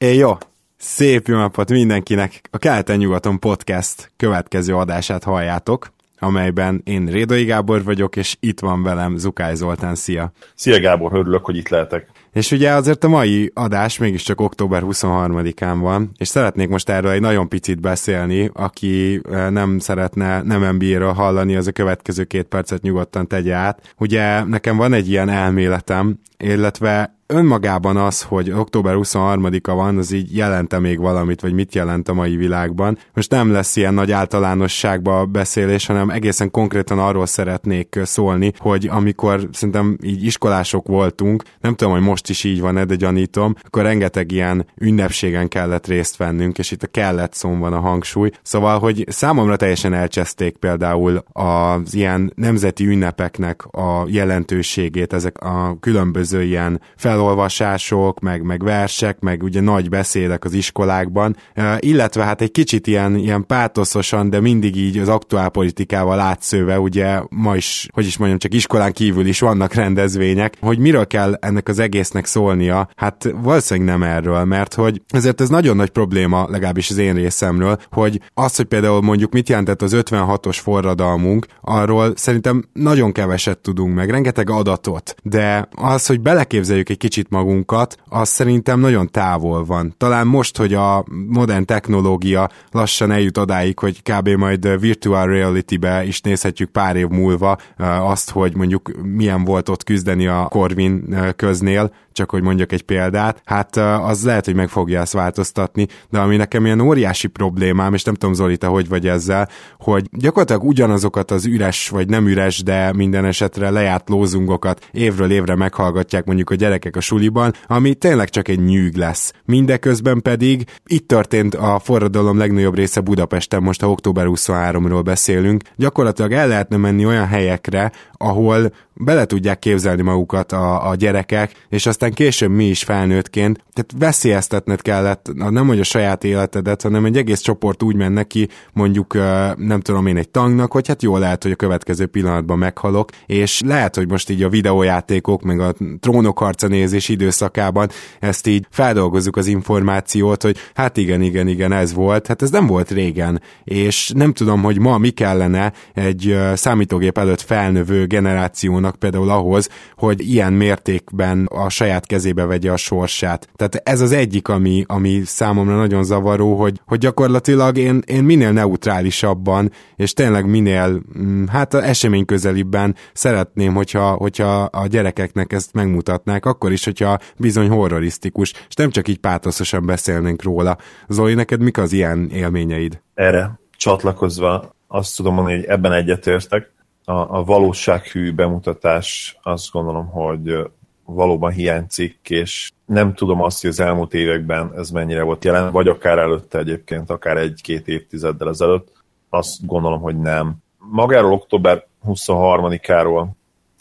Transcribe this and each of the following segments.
É, jó, szép jó napot mindenkinek! A Keleten-nyugaton podcast következő adását halljátok, amelyben én Rédai Gábor vagyok, és itt van velem Zukály Zoltán, szia! Szia Gábor, örülök, hogy itt lehetek. És ugye azért a mai adás mégiscsak október 23-án van, és szeretnék most erről egy nagyon picit beszélni, aki eh, nem szeretne nem nba hallani, az a következő két percet nyugodtan tegye át. Ugye nekem van egy ilyen elméletem, illetve önmagában az, hogy október 23-a van, az így jelente még valamit, vagy mit jelent a mai világban. Most nem lesz ilyen nagy általánosságba beszélés, hanem egészen konkrétan arról szeretnék szólni, hogy amikor szerintem így iskolások voltunk, nem tudom, hogy most is így van-e, de gyanítom, akkor rengeteg ilyen ünnepségen kellett részt vennünk, és itt a kellett szó van a hangsúly. Szóval, hogy számomra teljesen elcseszték például az ilyen nemzeti ünnepeknek a jelentőségét, ezek a különböző ilyen fel felolvasások, meg, meg versek, meg ugye nagy beszédek az iskolákban, illetve hát egy kicsit ilyen, ilyen pátoszosan, de mindig így az aktuálpolitikával átszőve, ugye ma is, hogy is mondjam, csak iskolán kívül is vannak rendezvények, hogy miről kell ennek az egésznek szólnia, hát valószínűleg nem erről, mert hogy ezért ez nagyon nagy probléma, legalábbis az én részemről, hogy az, hogy például mondjuk mit jelentett az 56-os forradalmunk, arról szerintem nagyon keveset tudunk meg, rengeteg adatot, de az, hogy beleképzeljük egy kicsit magunkat, az szerintem nagyon távol van. Talán most, hogy a modern technológia lassan eljut odáig, hogy kb. majd virtual reality-be is nézhetjük pár év múlva azt, hogy mondjuk milyen volt ott küzdeni a Corvin köznél, csak hogy mondjak egy példát, hát az lehet, hogy meg fogja ezt változtatni, de ami nekem ilyen óriási problémám, és nem tudom Zoli, te hogy vagy ezzel, hogy gyakorlatilag ugyanazokat az üres vagy nem üres, de minden esetre lejárt lózungokat évről évre meghallgatják mondjuk a gyerekek a suliban, ami tényleg csak egy nyűg lesz. Mindeközben pedig itt történt a forradalom legnagyobb része Budapesten, most a október 23-ról beszélünk, gyakorlatilag el lehetne menni olyan helyekre, ahol bele tudják képzelni magukat a, a gyerekek, és aztán később mi is felnőttként, tehát veszélyeztetned kellett nem hogy a saját életedet, hanem egy egész csoport úgy menne ki, mondjuk nem tudom én egy tanknak, hogy hát jó lehet, hogy a következő pillanatban meghalok, és lehet, hogy most így a videójátékok, meg a trónok harca nézés időszakában ezt így feldolgozzuk az információt, hogy hát igen, igen, igen, ez volt, hát ez nem volt régen, és nem tudom, hogy ma mi kellene egy számítógép előtt felnövő generációnak például ahhoz, hogy ilyen mértékben a saját kezébe vegye a sorsát. Tehát ez az egyik, ami, ami számomra nagyon zavaró, hogy, hogy gyakorlatilag én, én minél neutrálisabban, és tényleg minél, mm, hát esemény közelibben szeretném, hogyha, hogyha a gyerekeknek ezt megmutatnák, akkor is, hogyha bizony horrorisztikus, és nem csak így pátoszosan beszélnénk róla. Zoli, neked mik az ilyen élményeid? Erre csatlakozva azt tudom mondani, hogy ebben egyetértek a, a valósághű bemutatás azt gondolom, hogy valóban hiányzik, és nem tudom azt, hogy az elmúlt években ez mennyire volt jelen, vagy akár előtte egyébként, akár egy-két évtizeddel ezelőtt, azt gondolom, hogy nem. Magáról október 23-áról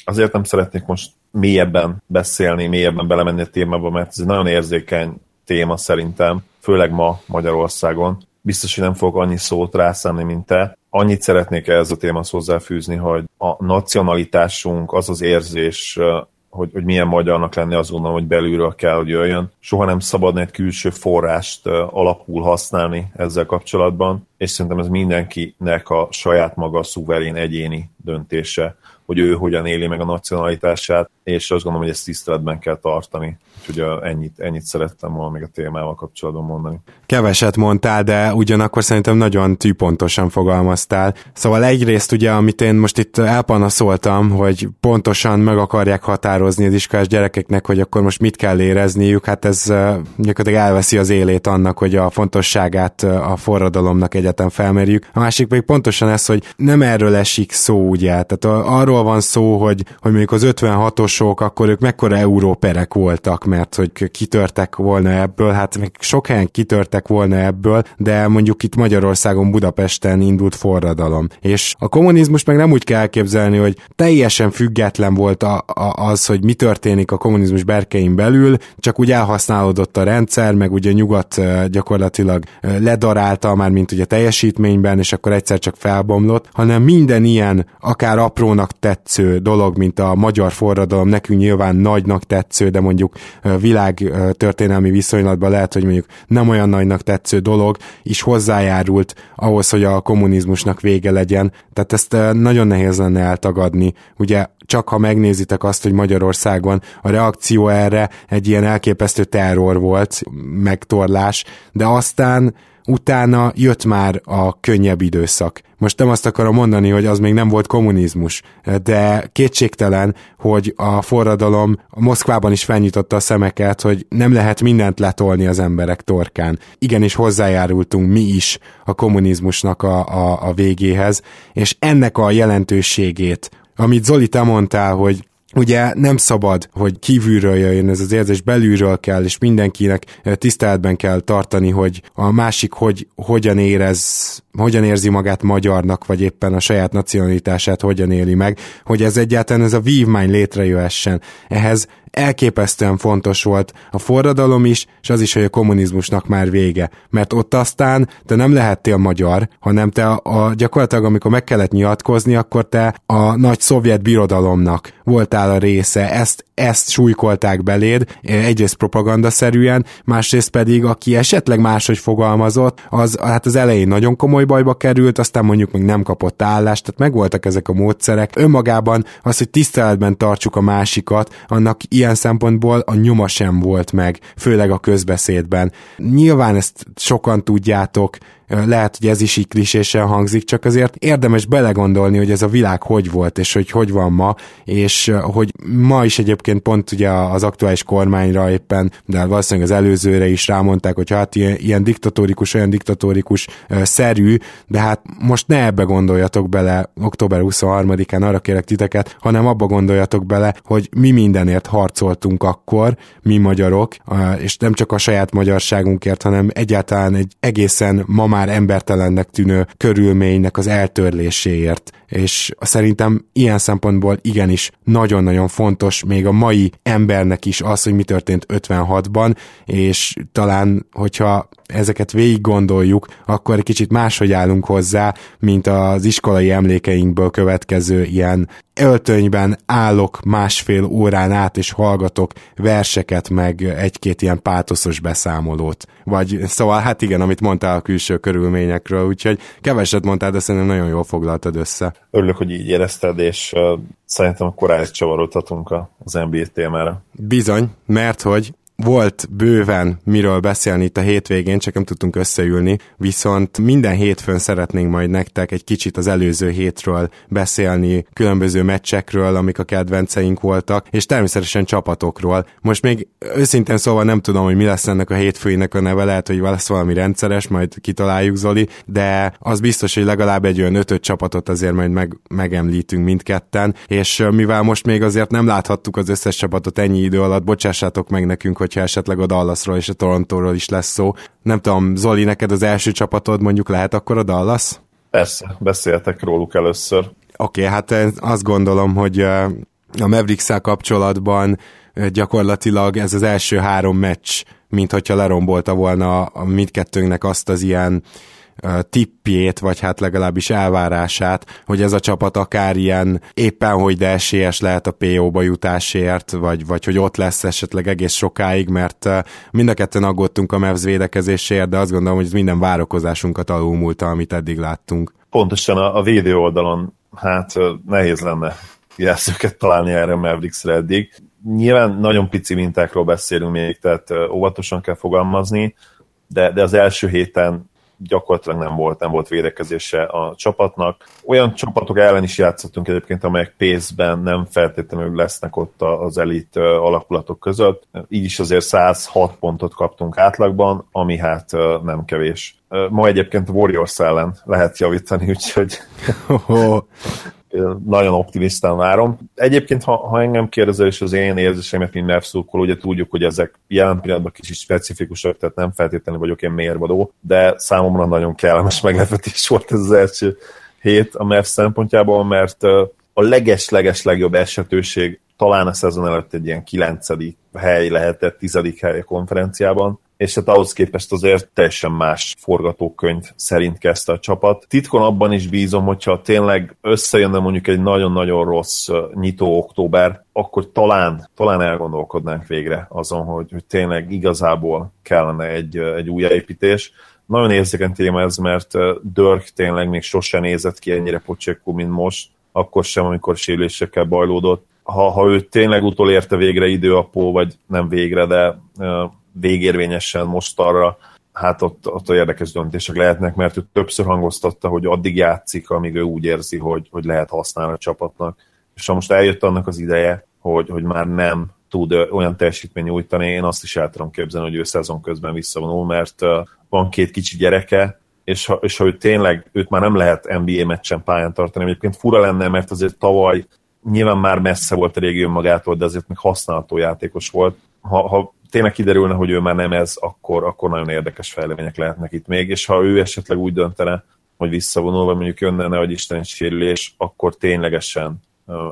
azért nem szeretnék most mélyebben beszélni, mélyebben belemenni a témába, mert ez egy nagyon érzékeny téma szerintem, főleg ma Magyarországon. Biztos, hogy nem fogok annyi szót rászállni, mint te, Annyit szeretnék ehhez a témához hozzáfűzni, hogy a nacionalitásunk, az az érzés, hogy, hogy milyen magyarnak lenni, azt hogy belülről kell, hogy jöjjön. Soha nem szabadna egy külső forrást alapul használni ezzel kapcsolatban, és szerintem ez mindenkinek a saját maga szuverén egyéni döntése, hogy ő hogyan éli meg a nacionalitását, és azt gondolom, hogy ezt tiszteletben kell tartani. Úgyhogy ennyit, ennyit szerettem volna még a témával kapcsolatban mondani. Keveset mondtál, de ugyanakkor szerintem nagyon tűpontosan fogalmaztál. Szóval egyrészt ugye, amit én most itt elpanaszoltam, hogy pontosan meg akarják határozni az iskolás gyerekeknek, hogy akkor most mit kell érezniük, hát ez gyakorlatilag elveszi az élét annak, hogy a fontosságát a forradalomnak egyetem felmerjük. A másik pedig pontosan ez, hogy nem erről esik szó, ugye, tehát arról van szó, hogy, hogy mondjuk az 56-osok, akkor ők mekkora európerek voltak, mert hogy kitörtek volna ebből, hát még sok helyen kitörtek volna ebből, de mondjuk itt Magyarországon, Budapesten indult forradalom. És a kommunizmus meg nem úgy kell elképzelni, hogy teljesen független volt a, a, az, hogy mi történik a kommunizmus berkein belül, csak úgy elhasználódott a rendszer, meg ugye nyugat gyakorlatilag ledarálta már, mint ugye teljesítményben, és akkor egyszer csak felbomlott, hanem minden ilyen, akár aprónak tetsző dolog, mint a magyar forradalom, nekünk nyilván nagynak tetsző, de mondjuk világ történelmi viszonylatban lehet, hogy mondjuk nem olyan nagynak tetsző dolog is hozzájárult ahhoz, hogy a kommunizmusnak vége legyen. Tehát ezt nagyon nehéz lenne eltagadni. Ugye csak ha megnézitek azt, hogy Magyarországon a reakció erre egy ilyen elképesztő terror volt, megtorlás, de aztán utána jött már a könnyebb időszak. Most nem azt akarom mondani, hogy az még nem volt kommunizmus, de kétségtelen, hogy a forradalom a Moszkvában is felnyitotta a szemeket, hogy nem lehet mindent letolni az emberek torkán. Igenis hozzájárultunk mi is a kommunizmusnak a, a, a végéhez, és ennek a jelentőségét, amit Zoli, te mondtál, hogy ugye nem szabad, hogy kívülről jöjjön ez az érzés, belülről kell, és mindenkinek tiszteletben kell tartani, hogy a másik hogy, hogyan érez, hogyan érzi magát magyarnak, vagy éppen a saját nacionalitását hogyan éli meg, hogy ez egyáltalán ez a vívmány létrejöhessen. Ehhez elképesztően fontos volt a forradalom is, és az is, hogy a kommunizmusnak már vége. Mert ott aztán te nem lehettél magyar, hanem te a, a gyakorlatilag, amikor meg kellett nyilatkozni, akkor te a nagy szovjet birodalomnak voltál a része. Ezt, ezt súlykolták beléd, egyrészt propagandaszerűen, másrészt pedig, aki esetleg máshogy fogalmazott, az hát az elején nagyon komoly bajba került, aztán mondjuk még nem kapott állást, tehát megvoltak ezek a módszerek. Önmagában az, hogy tiszteletben tartsuk a másikat, annak ilyen szempontból a nyoma sem volt meg, főleg a közbeszédben. Nyilván ezt sokan tudjátok, lehet, hogy ez is így hangzik, csak azért érdemes belegondolni, hogy ez a világ hogy volt, és hogy hogy van ma, és hogy ma is egyébként pont ugye az aktuális kormányra éppen, de valószínűleg az előzőre is rámondták, hogy hát ilyen, ilyen diktatórikus, olyan diktatórikus szerű, de hát most ne ebbe gondoljatok bele október 23-án, arra kérek titeket, hanem abba gondoljatok bele, hogy mi mindenért harcoltunk akkor, mi magyarok, és nem csak a saját magyarságunkért, hanem egyáltalán egy egészen ma már embertelennek tűnő körülménynek az eltörléséért. És szerintem ilyen szempontból igenis nagyon-nagyon fontos még a mai embernek is az, hogy mi történt 56-ban, és talán, hogyha ezeket végig gondoljuk, akkor egy kicsit máshogy állunk hozzá, mint az iskolai emlékeinkből következő ilyen öltönyben állok másfél órán át, és hallgatok verseket, meg egy-két ilyen pátoszos beszámolót. Vagy szóval hát igen, amit mondtál a külső körülményekről, úgyhogy keveset mondtál, de szerintem nagyon jól foglaltad össze. Örülök, hogy így érezted, és uh, szerintem akkor rá is csavarodhatunk az NBA témára. Bizony, mert hogy volt bőven miről beszélni itt a hétvégén, csak nem tudtunk összeülni, viszont minden hétfőn szeretnénk majd nektek egy kicsit az előző hétről beszélni, különböző meccsekről, amik a kedvenceink voltak, és természetesen csapatokról. Most még őszintén szóval nem tudom, hogy mi lesz ennek a hétfőinek a neve, lehet, hogy lesz valami rendszeres, majd kitaláljuk Zoli, de az biztos, hogy legalább egy olyan ötöt csapatot azért majd meg, megemlítünk mindketten, és mivel most még azért nem láthattuk az összes csapatot ennyi idő alatt, bocsássátok meg nekünk, hogyha esetleg a Dallasról és a Torontóról is lesz szó. Nem tudom, Zoli, neked az első csapatod mondjuk lehet akkor a Dallas? Persze, beszéltek róluk először. Oké, okay, hát azt gondolom, hogy a mavericks kapcsolatban gyakorlatilag ez az első három meccs, mint hogyha lerombolta volna a mindkettőnknek azt az ilyen tippjét, vagy hát legalábbis elvárását, hogy ez a csapat akár ilyen éppen hogy de esélyes lehet a PO-ba jutásért, vagy, vagy hogy ott lesz esetleg egész sokáig, mert mind a ketten aggódtunk a Mavs védekezésért, de azt gondolom, hogy ez minden várakozásunkat alulmúlta, amit eddig láttunk. Pontosan a, a védő oldalon, hát nehéz lenne jelzőket találni erre a Mavericksre eddig. Nyilván nagyon pici mintákról beszélünk még, tehát óvatosan kell fogalmazni, de, de az első héten gyakorlatilag nem volt, nem volt védekezése a csapatnak. Olyan csapatok ellen is játszottunk egyébként, amelyek pénzben nem feltétlenül lesznek ott az elit alakulatok között. Így is azért 106 pontot kaptunk átlagban, ami hát nem kevés. Ma egyébként Warriors ellen lehet javítani, úgyhogy nagyon optimistán várom. Egyébként, ha, ha engem kérdezel, és az én érzésemet, mint nervszurkoló, ugye tudjuk, hogy ezek jelen pillanatban kicsit specifikusak, tehát nem feltétlenül vagyok én mérvadó, de számomra nagyon kellemes meglepetés volt ez az első hét a MEF szempontjából, mert a leges-leges legjobb esetőség talán a szezon előtt egy ilyen kilencedik hely lehetett, tizedik hely a konferenciában, és hát ahhoz képest azért teljesen más forgatókönyv szerint kezdte a csapat. Titkon abban is bízom, hogyha tényleg összejönne mondjuk egy nagyon-nagyon rossz nyitó október, akkor talán, talán elgondolkodnánk végre azon, hogy, hogy tényleg igazából kellene egy, egy újjáépítés. Nagyon érzékeny téma ez, mert Dörk tényleg még sosem nézett ki ennyire pocsékú, mint most, akkor sem, amikor sérülésekkel bajlódott. Ha, ha ő tényleg utolérte végre időapó, vagy nem végre, de végérvényesen most arra, hát ott, ott érdekes döntések lehetnek, mert ő többször hangoztatta, hogy addig játszik, amíg ő úgy érzi, hogy, hogy lehet használni a csapatnak. És ha most eljött annak az ideje, hogy, hogy már nem tud olyan teljesítmény nyújtani, én azt is el tudom képzelni, hogy ő szezon közben visszavonul, mert van két kicsi gyereke, és ha, és ha ő tényleg, őt már nem lehet NBA meccsen pályán tartani, egyébként fura lenne, mert azért tavaly nyilván már messze volt a régió magától, de azért még használható játékos volt. Ha, ha tényleg kiderülne, hogy ő már nem ez, akkor, akkor nagyon érdekes fejlemények lehetnek itt még, és ha ő esetleg úgy döntene, hogy visszavonul, vagy mondjuk jönne, ne, hogy Isten sérülés, akkor ténylegesen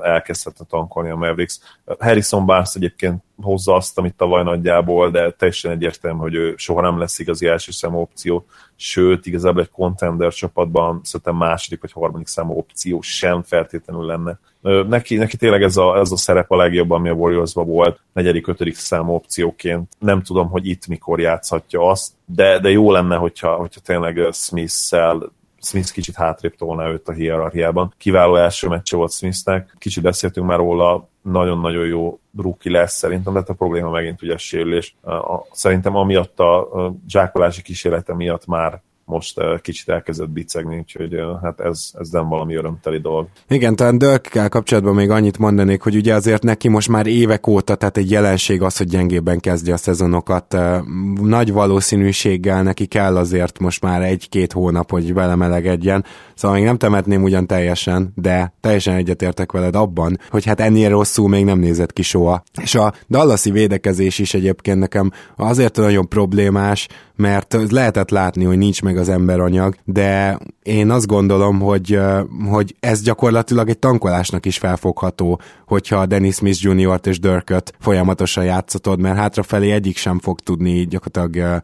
elkezdhetne tankolni a Mavericks. Harrison Barnes egyébként hozza azt, amit tavaly nagyjából, de teljesen egyértelmű, hogy ő soha nem lesz igazi első számú opció, sőt, igazából egy contender csapatban szerintem második vagy harmadik számú opció sem feltétlenül lenne. Neki, neki tényleg ez a, ez a szerep a legjobb, ami a warriors volt, negyedik, ötödik számú opcióként. Nem tudom, hogy itt mikor játszhatja azt, de, de jó lenne, hogyha, hogyha tényleg Smith-szel Smith kicsit hátrébb tolná őt a hierarchiában. Kiváló első meccse volt Smithnek, kicsit beszéltünk már róla, nagyon-nagyon jó rookie lesz szerintem, de hát a probléma megint ugye a sérülés. Szerintem amiatt a zsákolási kísérlete miatt már most uh, kicsit elkezdett bicegni, úgyhogy uh, hát ez, ez nem valami örömteli dolog. Igen, talán Dölkkel kapcsolatban még annyit mondanék, hogy ugye azért neki most már évek óta, tehát egy jelenség az, hogy gyengében kezdje a szezonokat. Uh, nagy valószínűséggel neki kell azért most már egy-két hónap, hogy belemelegedjen. Szóval még nem temetném ugyan teljesen, de teljesen egyetértek veled abban, hogy hát ennél rosszul még nem nézett ki soha. És a Dallasi védekezés is egyébként nekem azért nagyon problémás, mert lehetett látni, hogy nincs meg az emberanyag, de én azt gondolom, hogy, hogy ez gyakorlatilag egy tankolásnak is felfogható, hogyha Dennis Smith Jr.-t és Dörköt folyamatosan játszatod, mert hátrafelé egyik sem fog tudni gyakorlatilag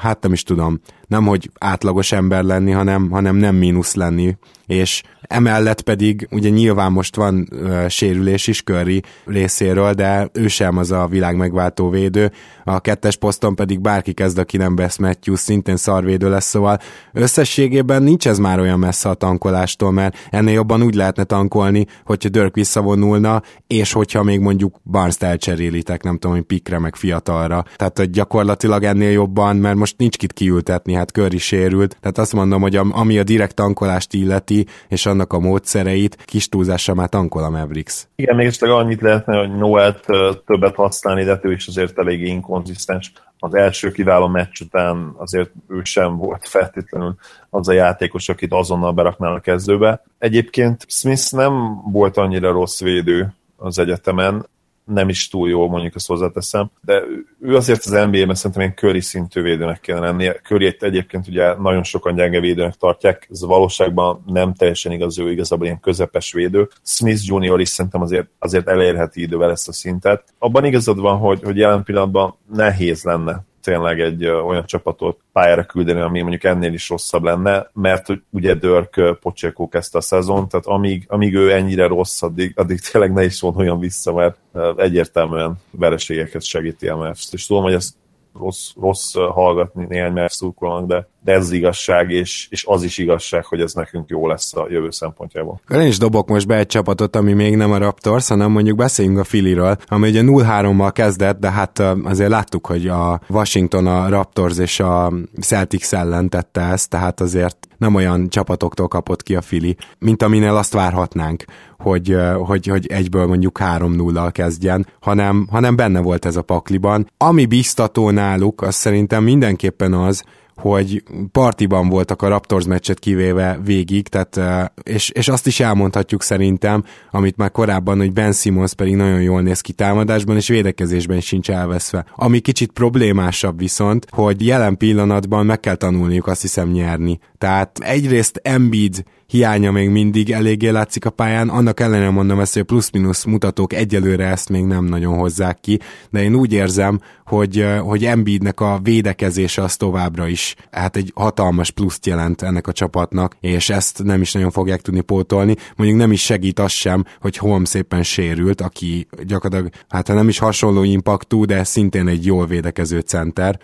hát nem is tudom, nem hogy átlagos ember lenni, hanem, hanem nem mínusz lenni, és emellett pedig ugye nyilván most van uh, sérülés is Curry részéről, de ő sem az a világ megváltó védő, a kettes poszton pedig bárki kezd, aki nem Bess Matthews, szintén szarvédő lesz, szóval összességében nincs ez már olyan messze a tankolástól, mert ennél jobban úgy lehetne tankolni, hogyha Dirk visszavonulna, és hogyha még mondjuk Barnes-t elcserélitek, nem tudom, hogy pikre, meg fiatalra. Tehát hogy gyakorlatilag ennél jobban, mert most nincs kit kiültetni, hát Curry sérült, tehát azt mondom, hogy ami a direkt tankolást illeti, és annak a módszereit, kis túlzással már tankol a Mavericks. Igen, még csak annyit lehetne, hogy Noelt többet használni, de ő is azért elég inkonzisztens. Az első kiváló meccs után azért ő sem volt feltétlenül az a játékos, akit azonnal beraknál a kezdőbe. Egyébként Smith nem volt annyira rossz védő az egyetemen, nem is túl jó, mondjuk ezt hozzáteszem, de ő azért az NBA-ben szerintem ilyen köri szintű védőnek kellene lennie. Curry egyébként ugye nagyon sokan gyenge védőnek tartják, ez valóságban nem teljesen igaz, ő igazából ilyen közepes védő. Smith Junior is szerintem azért, azért elérheti idővel ezt a szintet. Abban igazad van, hogy, hogy jelen pillanatban nehéz lenne tényleg egy olyan csapatot pályára küldeni, ami mondjuk ennél is rosszabb lenne, mert ugye Dörk Pocsékó kezdte a szezon, tehát amíg, amíg ő ennyire rossz, addig, addig tényleg ne is olyan vissza, mert egyértelműen vereségeket segíti a Mavs. És tudom, hogy ez rossz, rossz hallgatni néhány szurkolónak, de de ez az igazság, és, és az is igazság, hogy ez nekünk jó lesz a jövő szempontjából. Én is dobok most be egy csapatot, ami még nem a Raptors, hanem mondjuk beszéljünk a Filiről, ami ugye 0-3-mal kezdett, de hát azért láttuk, hogy a Washington, a Raptors és a Celtics ellen tette ezt, tehát azért nem olyan csapatoktól kapott ki a Fili, mint aminél azt várhatnánk, hogy, hogy, hogy egyből mondjuk 3-0-al kezdjen, hanem, hanem benne volt ez a pakliban. Ami biztató náluk, az szerintem mindenképpen az, hogy partiban voltak a Raptors meccset kivéve végig, tehát, és, és azt is elmondhatjuk szerintem, amit már korábban, hogy Ben Simmons pedig nagyon jól néz ki támadásban, és védekezésben sincs elveszve. Ami kicsit problémásabb viszont, hogy jelen pillanatban meg kell tanulniuk azt hiszem nyerni. Tehát egyrészt Embiid hiánya még mindig eléggé látszik a pályán, annak ellenére mondom ezt, hogy a plusz-minusz mutatók egyelőre ezt még nem nagyon hozzák ki, de én úgy érzem, hogy, hogy Embiidnek a védekezése az továbbra is hát egy hatalmas pluszt jelent ennek a csapatnak, és ezt nem is nagyon fogják tudni pótolni. Mondjuk nem is segít az sem, hogy Holm szépen sérült, aki gyakorlatilag, hát nem is hasonló impaktú, de szintén egy jól védekező center.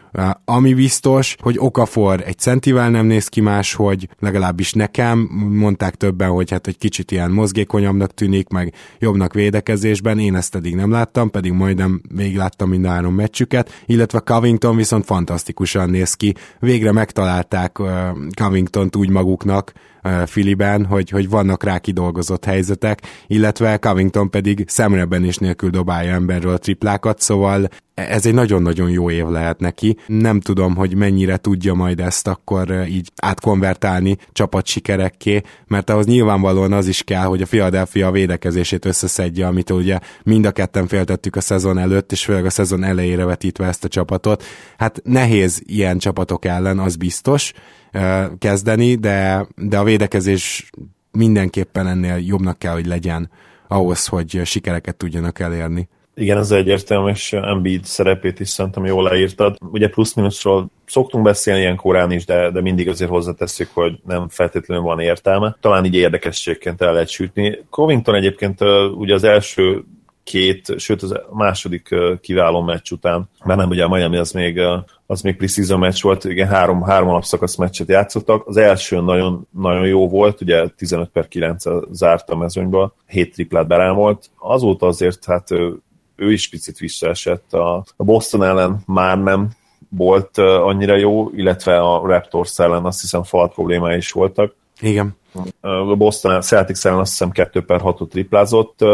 Ami biztos, hogy Okafor egy centivel nem néz ki más, hogy legalábbis nekem, mondták többen, hogy hát egy kicsit ilyen mozgékonyabbnak tűnik, meg jobbnak védekezésben, én ezt eddig nem láttam, pedig majdnem még láttam mind a három meccsüket, illetve Covington viszont fantasztikusan néz ki. Végre megtalálták Covington-t úgy maguknak, Filiben, hogy, hogy vannak rá kidolgozott helyzetek, illetve Covington pedig szemreben is nélkül dobálja emberről triplákat, szóval ez egy nagyon-nagyon jó év lehet neki. Nem tudom, hogy mennyire tudja majd ezt akkor így átkonvertálni csapat sikerekké, mert ahhoz nyilvánvalóan az is kell, hogy a Philadelphia védekezését összeszedje, amit ugye mind a ketten féltettük a szezon előtt, és főleg a szezon elejére vetítve ezt a csapatot. Hát nehéz ilyen csapatok ellen, az biztos, kezdeni, de, de a védekezés mindenképpen ennél jobbnak kell, hogy legyen ahhoz, hogy sikereket tudjanak elérni. Igen, ez egyértelmű, és Embiid szerepét is szerintem jól leírtad. Ugye plusz-minuszról szoktunk beszélni ilyen korán is, de, de mindig azért hozzátesszük, hogy nem feltétlenül van értelme. Talán így érdekességként el lehet sütni. Covington egyébként ugye az első két, sőt az második kiváló meccs után, mert nem ugye a Miami az még, az még preseason meccs volt, igen, három, három alapszakasz meccset játszottak. Az első nagyon, nagyon jó volt, ugye 15 per 9 zárt a mezőnyből, 7 triplát berámolt. Azóta azért hát ő, ő is picit visszaesett. A, a Boston ellen már nem volt annyira jó, illetve a Raptors ellen azt hiszem fal problémái is voltak. Igen. A Boston Celtics ellen azt hiszem 2 per 6 triplázott,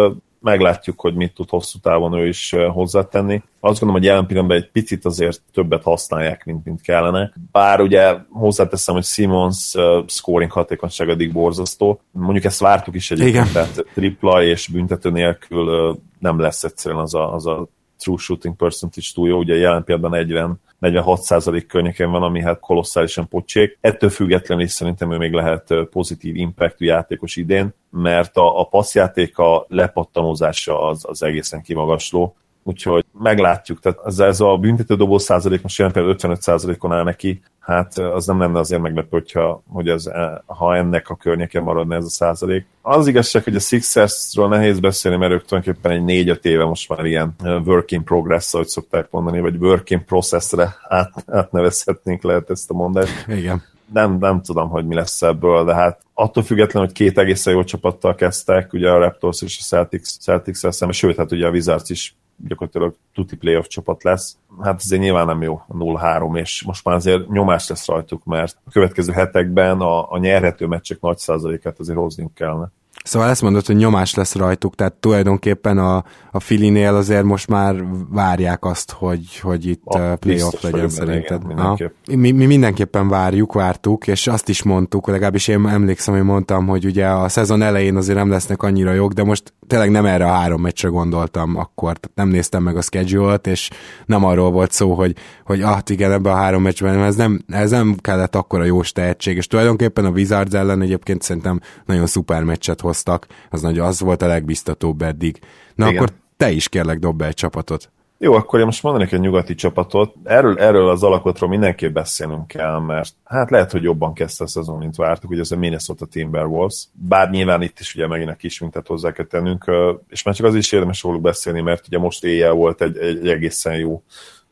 meglátjuk, hogy mit tud hosszú távon ő is hozzátenni. Azt gondolom, hogy jelen pillanatban egy picit azért többet használják, mint, mint kellene. Bár ugye hozzáteszem, hogy Simons uh, scoring hatékonyság eddig borzasztó. Mondjuk ezt vártuk is egyébként, Igen. tehát tripla és büntető nélkül uh, nem lesz egyszerűen az a, az a true shooting percentage túl jó, ugye jelen pillanatban 40 46% környéken van, ami hát kolosszálisan pocsék. Ettől függetlenül is szerintem ő még lehet pozitív impactú játékos idén, mert a, a passzjátéka lepattanózása az, az egészen kimagasló. Úgyhogy meglátjuk, tehát ez, ez a büntetődobó százalék most jelen például 55 százalékon áll neki, hát az nem lenne azért meglepő, hogyha, hogy ez, ha ennek a környéken maradna ez a százalék. Az igazság, hogy a Sixersről nehéz beszélni, mert ők tulajdonképpen egy 4-5 éve most már ilyen work in progress, ahogy szokták mondani, vagy work in processre át, átnevezhetnénk lehet ezt a mondást. Igen nem, nem tudom, hogy mi lesz ebből, de hát attól függetlenül, hogy két egészen jó csapattal kezdtek, ugye a Raptors és a Celtics, Celtics szemben, sőt, hát ugye a Wizards is gyakorlatilag tuti playoff csapat lesz. Hát azért nyilván nem jó a 0-3, és most már azért nyomás lesz rajtuk, mert a következő hetekben a, a nyerhető meccsek nagy százalékát azért hozniuk kellene. Szóval ezt mondod, hogy nyomás lesz rajtuk, tehát tulajdonképpen a, a Filinél azért most már várják azt, hogy, hogy itt a, playoff legyen szerinted. Igen, mi, mi mindenképpen várjuk, vártuk, és azt is mondtuk, legalábbis én emlékszem, hogy mondtam, hogy ugye a szezon elején azért nem lesznek annyira jók, de most tényleg nem erre a három meccsre gondoltam akkor, tehát nem néztem meg a schedule-t, és nem arról volt szó, hogy, hogy ah, igen, ebben a három meccsben ez nem, ez nem kellett akkora jó tehetség, és tulajdonképpen a Wizards ellen egyébként szerintem nagyon szuper meccset hoztak, az, nagy, az volt a legbiztatóbb eddig. Na Igen. akkor te is kérlek dob be egy csapatot. Jó, akkor én most mondanék egy nyugati csapatot. Erről, erről az alakotról mindenképp beszélnünk kell, mert hát lehet, hogy jobban kezdte a szezon, mint vártuk, hogy ez a Minnesota Timberwolves. Bár nyilván itt is ugye megint a kis mintet hozzá kell tennünk, és már csak az is érdemes róluk beszélni, mert ugye most éjjel volt egy, egy egészen jó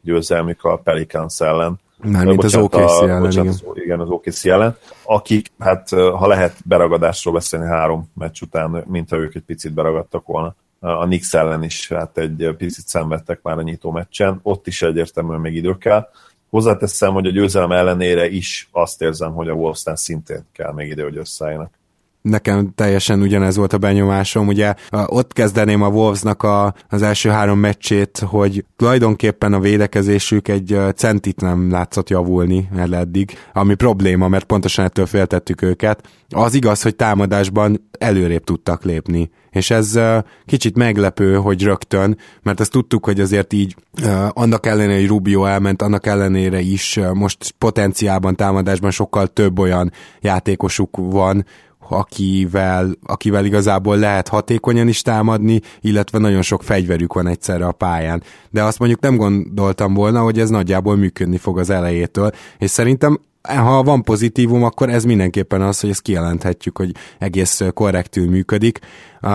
győzelmük a Pelicans ellen Mármint az OKC ellen, bocsánat, igen. Az, igen, az OKC ellen, akik, hát ha lehet beragadásról beszélni három meccs után, mint ha ők egy picit beragadtak volna. A Knicks ellen is hát egy picit szenvedtek már a nyitó meccsen, ott is egyértelműen még idő kell. Hozzáteszem, hogy a győzelem ellenére is azt érzem, hogy a Wolfstan szintén kell még idő, hogy összeálljanak nekem teljesen ugyanez volt a benyomásom. Ugye ott kezdeném a Wolvesnak a, az első három meccsét, hogy tulajdonképpen a védekezésük egy centit nem látszott javulni el eddig, ami probléma, mert pontosan ettől féltettük őket. Az igaz, hogy támadásban előrébb tudtak lépni, és ez kicsit meglepő, hogy rögtön, mert azt tudtuk, hogy azért így annak ellenére, hogy Rubio elment, annak ellenére is most potenciálban támadásban sokkal több olyan játékosuk van, akivel, akivel igazából lehet hatékonyan is támadni, illetve nagyon sok fegyverük van egyszerre a pályán. De azt mondjuk nem gondoltam volna, hogy ez nagyjából működni fog az elejétől, és szerintem ha van pozitívum, akkor ez mindenképpen az, hogy ezt kijelenthetjük, hogy egész korrektül működik.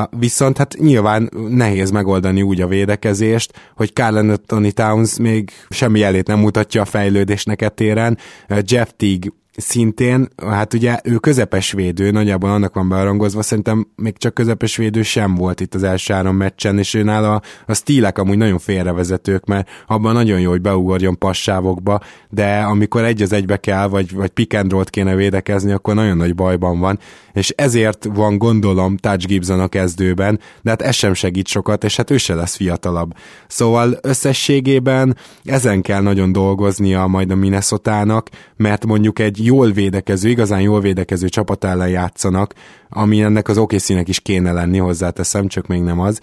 Viszont hát nyilván nehéz megoldani úgy a védekezést, hogy Carl Anthony Towns még semmi jelét nem mutatja a fejlődésnek e téren. Jeff Teague szintén, hát ugye ő közepes védő, nagyjából annak van bearangozva, szerintem még csak közepes védő sem volt itt az első három meccsen, és őnál a, a stílek amúgy nagyon félrevezetők, mert abban nagyon jó, hogy beugorjon passávokba, de amikor egy az egybe kell, vagy, vagy pick and kéne védekezni, akkor nagyon nagy bajban van, és ezért van gondolom Touch Gibson a kezdőben, de hát ez sem segít sokat, és hát ő se lesz fiatalabb. Szóval összességében ezen kell nagyon dolgoznia majd a minnesota mert mondjuk egy jól védekező, igazán jól védekező csapat ellen játszanak, ami ennek az okc is kéne lenni, hozzáteszem, csak még nem az.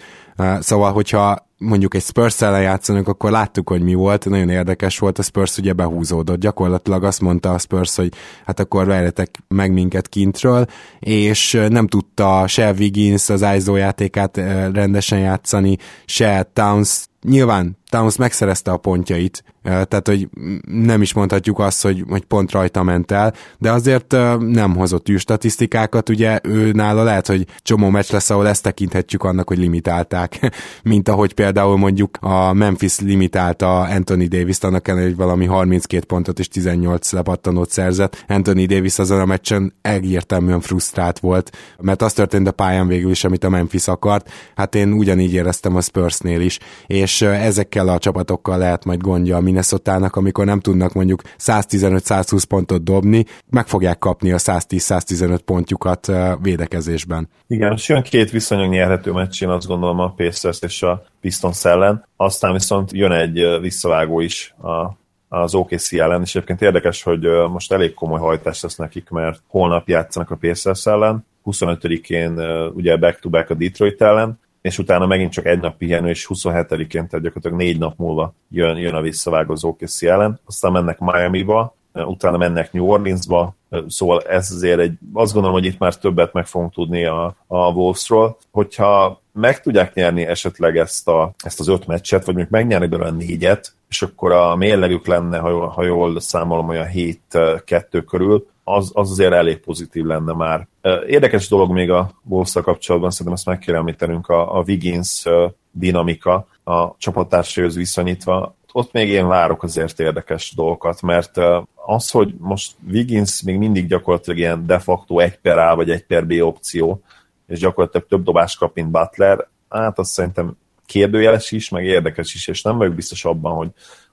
Szóval, hogyha mondjuk egy Spurs ellen játszanak, akkor láttuk, hogy mi volt, nagyon érdekes volt, a Spurs ugye behúzódott. Gyakorlatilag azt mondta a Spurs, hogy hát akkor várjatok meg minket kintről, és nem tudta se Wiggins az ISO játékát rendesen játszani, se Towns nyilván Towns megszerezte a pontjait, tehát hogy nem is mondhatjuk azt, hogy, hogy pont rajta ment el, de azért nem hozott statisztikákat, ugye ő nála lehet, hogy csomó meccs lesz, ahol ezt tekinthetjük annak, hogy limitálták, mint ahogy például mondjuk a Memphis limitálta Anthony Davis-t, annak ellenére, hogy valami 32 pontot és 18 lepattanót szerzett. Anthony Davis azon a meccsen egyértelműen frusztrált volt, mert az történt a pályán végül is, amit a Memphis akart. Hát én ugyanígy éreztem a Spursnél is, és ezekkel a csapatokkal lehet majd gondja a minnesota amikor nem tudnak mondjuk 115-120 pontot dobni, meg fogják kapni a 110-115 pontjukat védekezésben. Igen, és jön két viszonylag nyerhető meccs, én azt gondolom a Pacers és a Pistons ellen, aztán viszont jön egy visszavágó is a az OKC ellen, és egyébként érdekes, hogy most elég komoly hajtás lesz nekik, mert holnap játszanak a Pacers ellen, 25-én ugye back-to-back a Detroit ellen, és utána megint csak egy nap pihenő, és 27-én, tehát gyakorlatilag négy nap múlva jön, jön a visszavágó az ellen, aztán mennek Miami-ba, utána mennek New Orleans-ba, szóval ez azért egy, azt gondolom, hogy itt már többet meg fogunk tudni a, a Wolvesról. Hogyha meg tudják nyerni esetleg ezt, a, ezt az öt meccset, vagy mondjuk megnyerni belőle négyet, és akkor a mérlegük lenne, ha jól, ha jól számolom, olyan 7-2 körül, az, az azért elég pozitív lenne már. Érdekes dolog még a wolves kapcsolatban, szerintem ezt meg kell említenünk, a, a Wiggins dinamika a csapattársaihoz viszonyítva. Ott még én várok azért érdekes dolgokat, mert az, hogy most Wiggins még mindig gyakorlatilag ilyen de facto egy per A vagy egy per B opció, és gyakorlatilag több dobást kap, mint Butler, hát azt szerintem kérdőjeles is, meg érdekes is, és nem vagyok biztos abban, hogy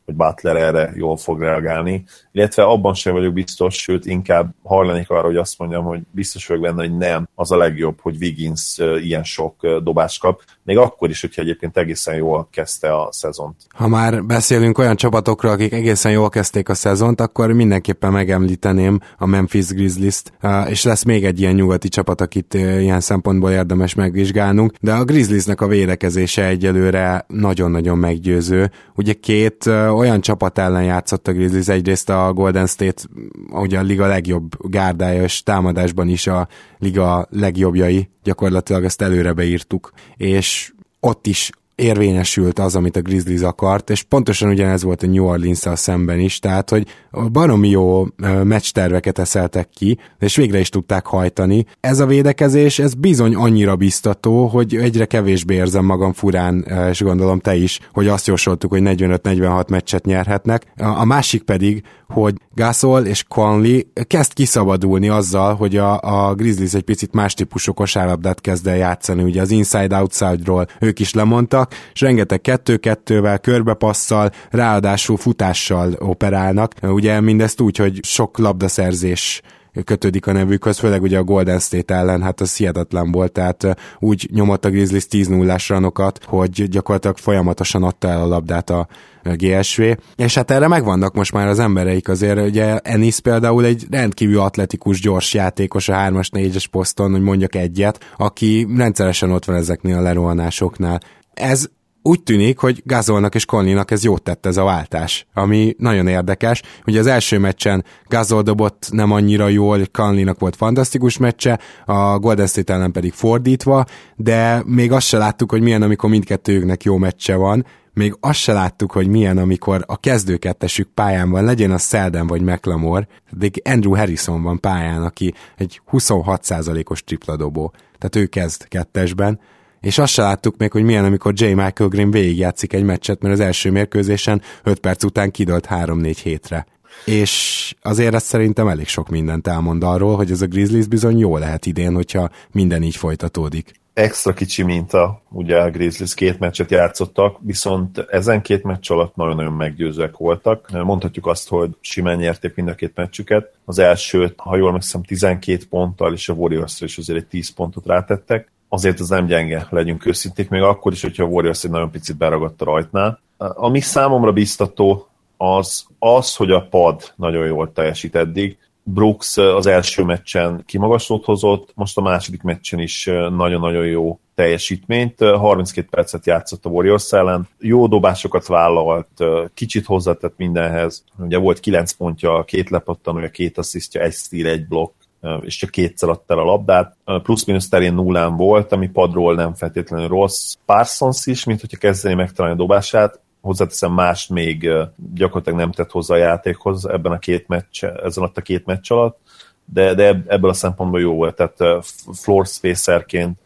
hogy Butler erre jól fog reagálni, illetve abban sem vagyok biztos, sőt inkább hajlanék arra, hogy azt mondjam, hogy biztos vagyok benne, hogy nem az a legjobb, hogy Wiggins ilyen sok dobást kap, még akkor is, hogyha egyébként egészen jól kezdte a szezont. Ha már beszélünk olyan csapatokról, akik egészen jól kezdték a szezont, akkor mindenképpen megemlíteném a Memphis Grizzlies-t, és lesz még egy ilyen nyugati csapat, akit ilyen szempontból érdemes megvizsgálnunk, de a Grizzliesnek a védekezése egyelőre nagyon-nagyon meggyőző. Ugye két olyan csapat ellen játszott a Grizzlies, egyrészt a Golden State, ugye a liga legjobb gárdája, és támadásban is a liga legjobbjai, gyakorlatilag ezt előre beírtuk, és ott is érvényesült az, amit a Grizzlies akart, és pontosan ugyanez volt a New orleans szemben is, tehát, hogy baromi jó meccs terveket eszeltek ki, és végre is tudták hajtani. Ez a védekezés, ez bizony annyira biztató, hogy egyre kevésbé érzem magam furán, és gondolom te is, hogy azt jósoltuk, hogy 45-46 meccset nyerhetnek. A másik pedig, hogy Gasol és Conley kezd kiszabadulni azzal, hogy a, a Grizzlies egy picit más típusú kosárlabdát kezd el játszani, ugye az inside-outside-ról ők is lemondtak, és rengeteg kettő-kettővel, körbepasszal, ráadásul futással operálnak, ugye mindezt úgy, hogy sok labdaszerzés kötődik a nevükhöz, főleg ugye a Golden State ellen, hát az hihetetlen volt, tehát úgy nyomott a Grizzlies 10 0 ranokat, hogy gyakorlatilag folyamatosan adta el a labdát a GSV, és hát erre megvannak most már az embereik azért, ugye Ennis például egy rendkívül atletikus, gyors játékos a 3-as, 4-es poszton, hogy mondjak egyet, aki rendszeresen ott van ezeknél a lerohanásoknál. Ez úgy tűnik, hogy Gazolnak és Conleynak ez jót tett ez a váltás, ami nagyon érdekes. Ugye az első meccsen Gazol dobott nem annyira jól, Conleynak volt fantasztikus meccse, a Golden State ellen pedig fordítva, de még azt se láttuk, hogy milyen, amikor mindkettőjüknek jó meccse van, még azt se láttuk, hogy milyen, amikor a kezdőkettesük pályán van, legyen a Selden vagy McLemore, de Andrew Harrison van pályán, aki egy 26%-os tripladobó, tehát ő kezd kettesben, és azt se láttuk még, hogy milyen, amikor J. Michael Green végigjátszik egy meccset, mert az első mérkőzésen 5 perc után kidalt 3-4 hétre. És azért ez szerintem elég sok mindent elmond arról, hogy ez a Grizzlies bizony jó lehet idén, hogyha minden így folytatódik. Extra kicsi minta, ugye a Grizzlies két meccset játszottak, viszont ezen két meccs alatt nagyon-nagyon meggyőzőek voltak. Mondhatjuk azt, hogy simán nyerték mind a két meccsüket. Az elsőt, ha jól megszem, 12 ponttal, és a warriors is azért egy 10 pontot rátettek azért az nem gyenge, legyünk őszinték, még akkor is, hogyha a Warriors egy nagyon picit beragadt a rajtnál. Ami számomra biztató, az az, hogy a pad nagyon jól teljesít eddig. Brooks az első meccsen kimagaslót hozott, most a második meccsen is nagyon-nagyon jó teljesítményt. 32 percet játszott a Warriors ellen, jó dobásokat vállalt, kicsit hozzátett mindenhez. Ugye volt 9 pontja, két lepattanója, két asszisztja, egy stíl, egy blokk és csak kétszer adta el a labdát. Plusz-minusz terén nullán volt, ami padról nem feltétlenül rossz. Parsons is, mint hogyha kezdeni megtalálni a dobását, hozzáteszem más még gyakorlatilag nem tett hozzá a játékhoz ebben a két meccs, ezen a két meccs alatt, de, de ebből a szempontból jó volt, tehát floor spacerként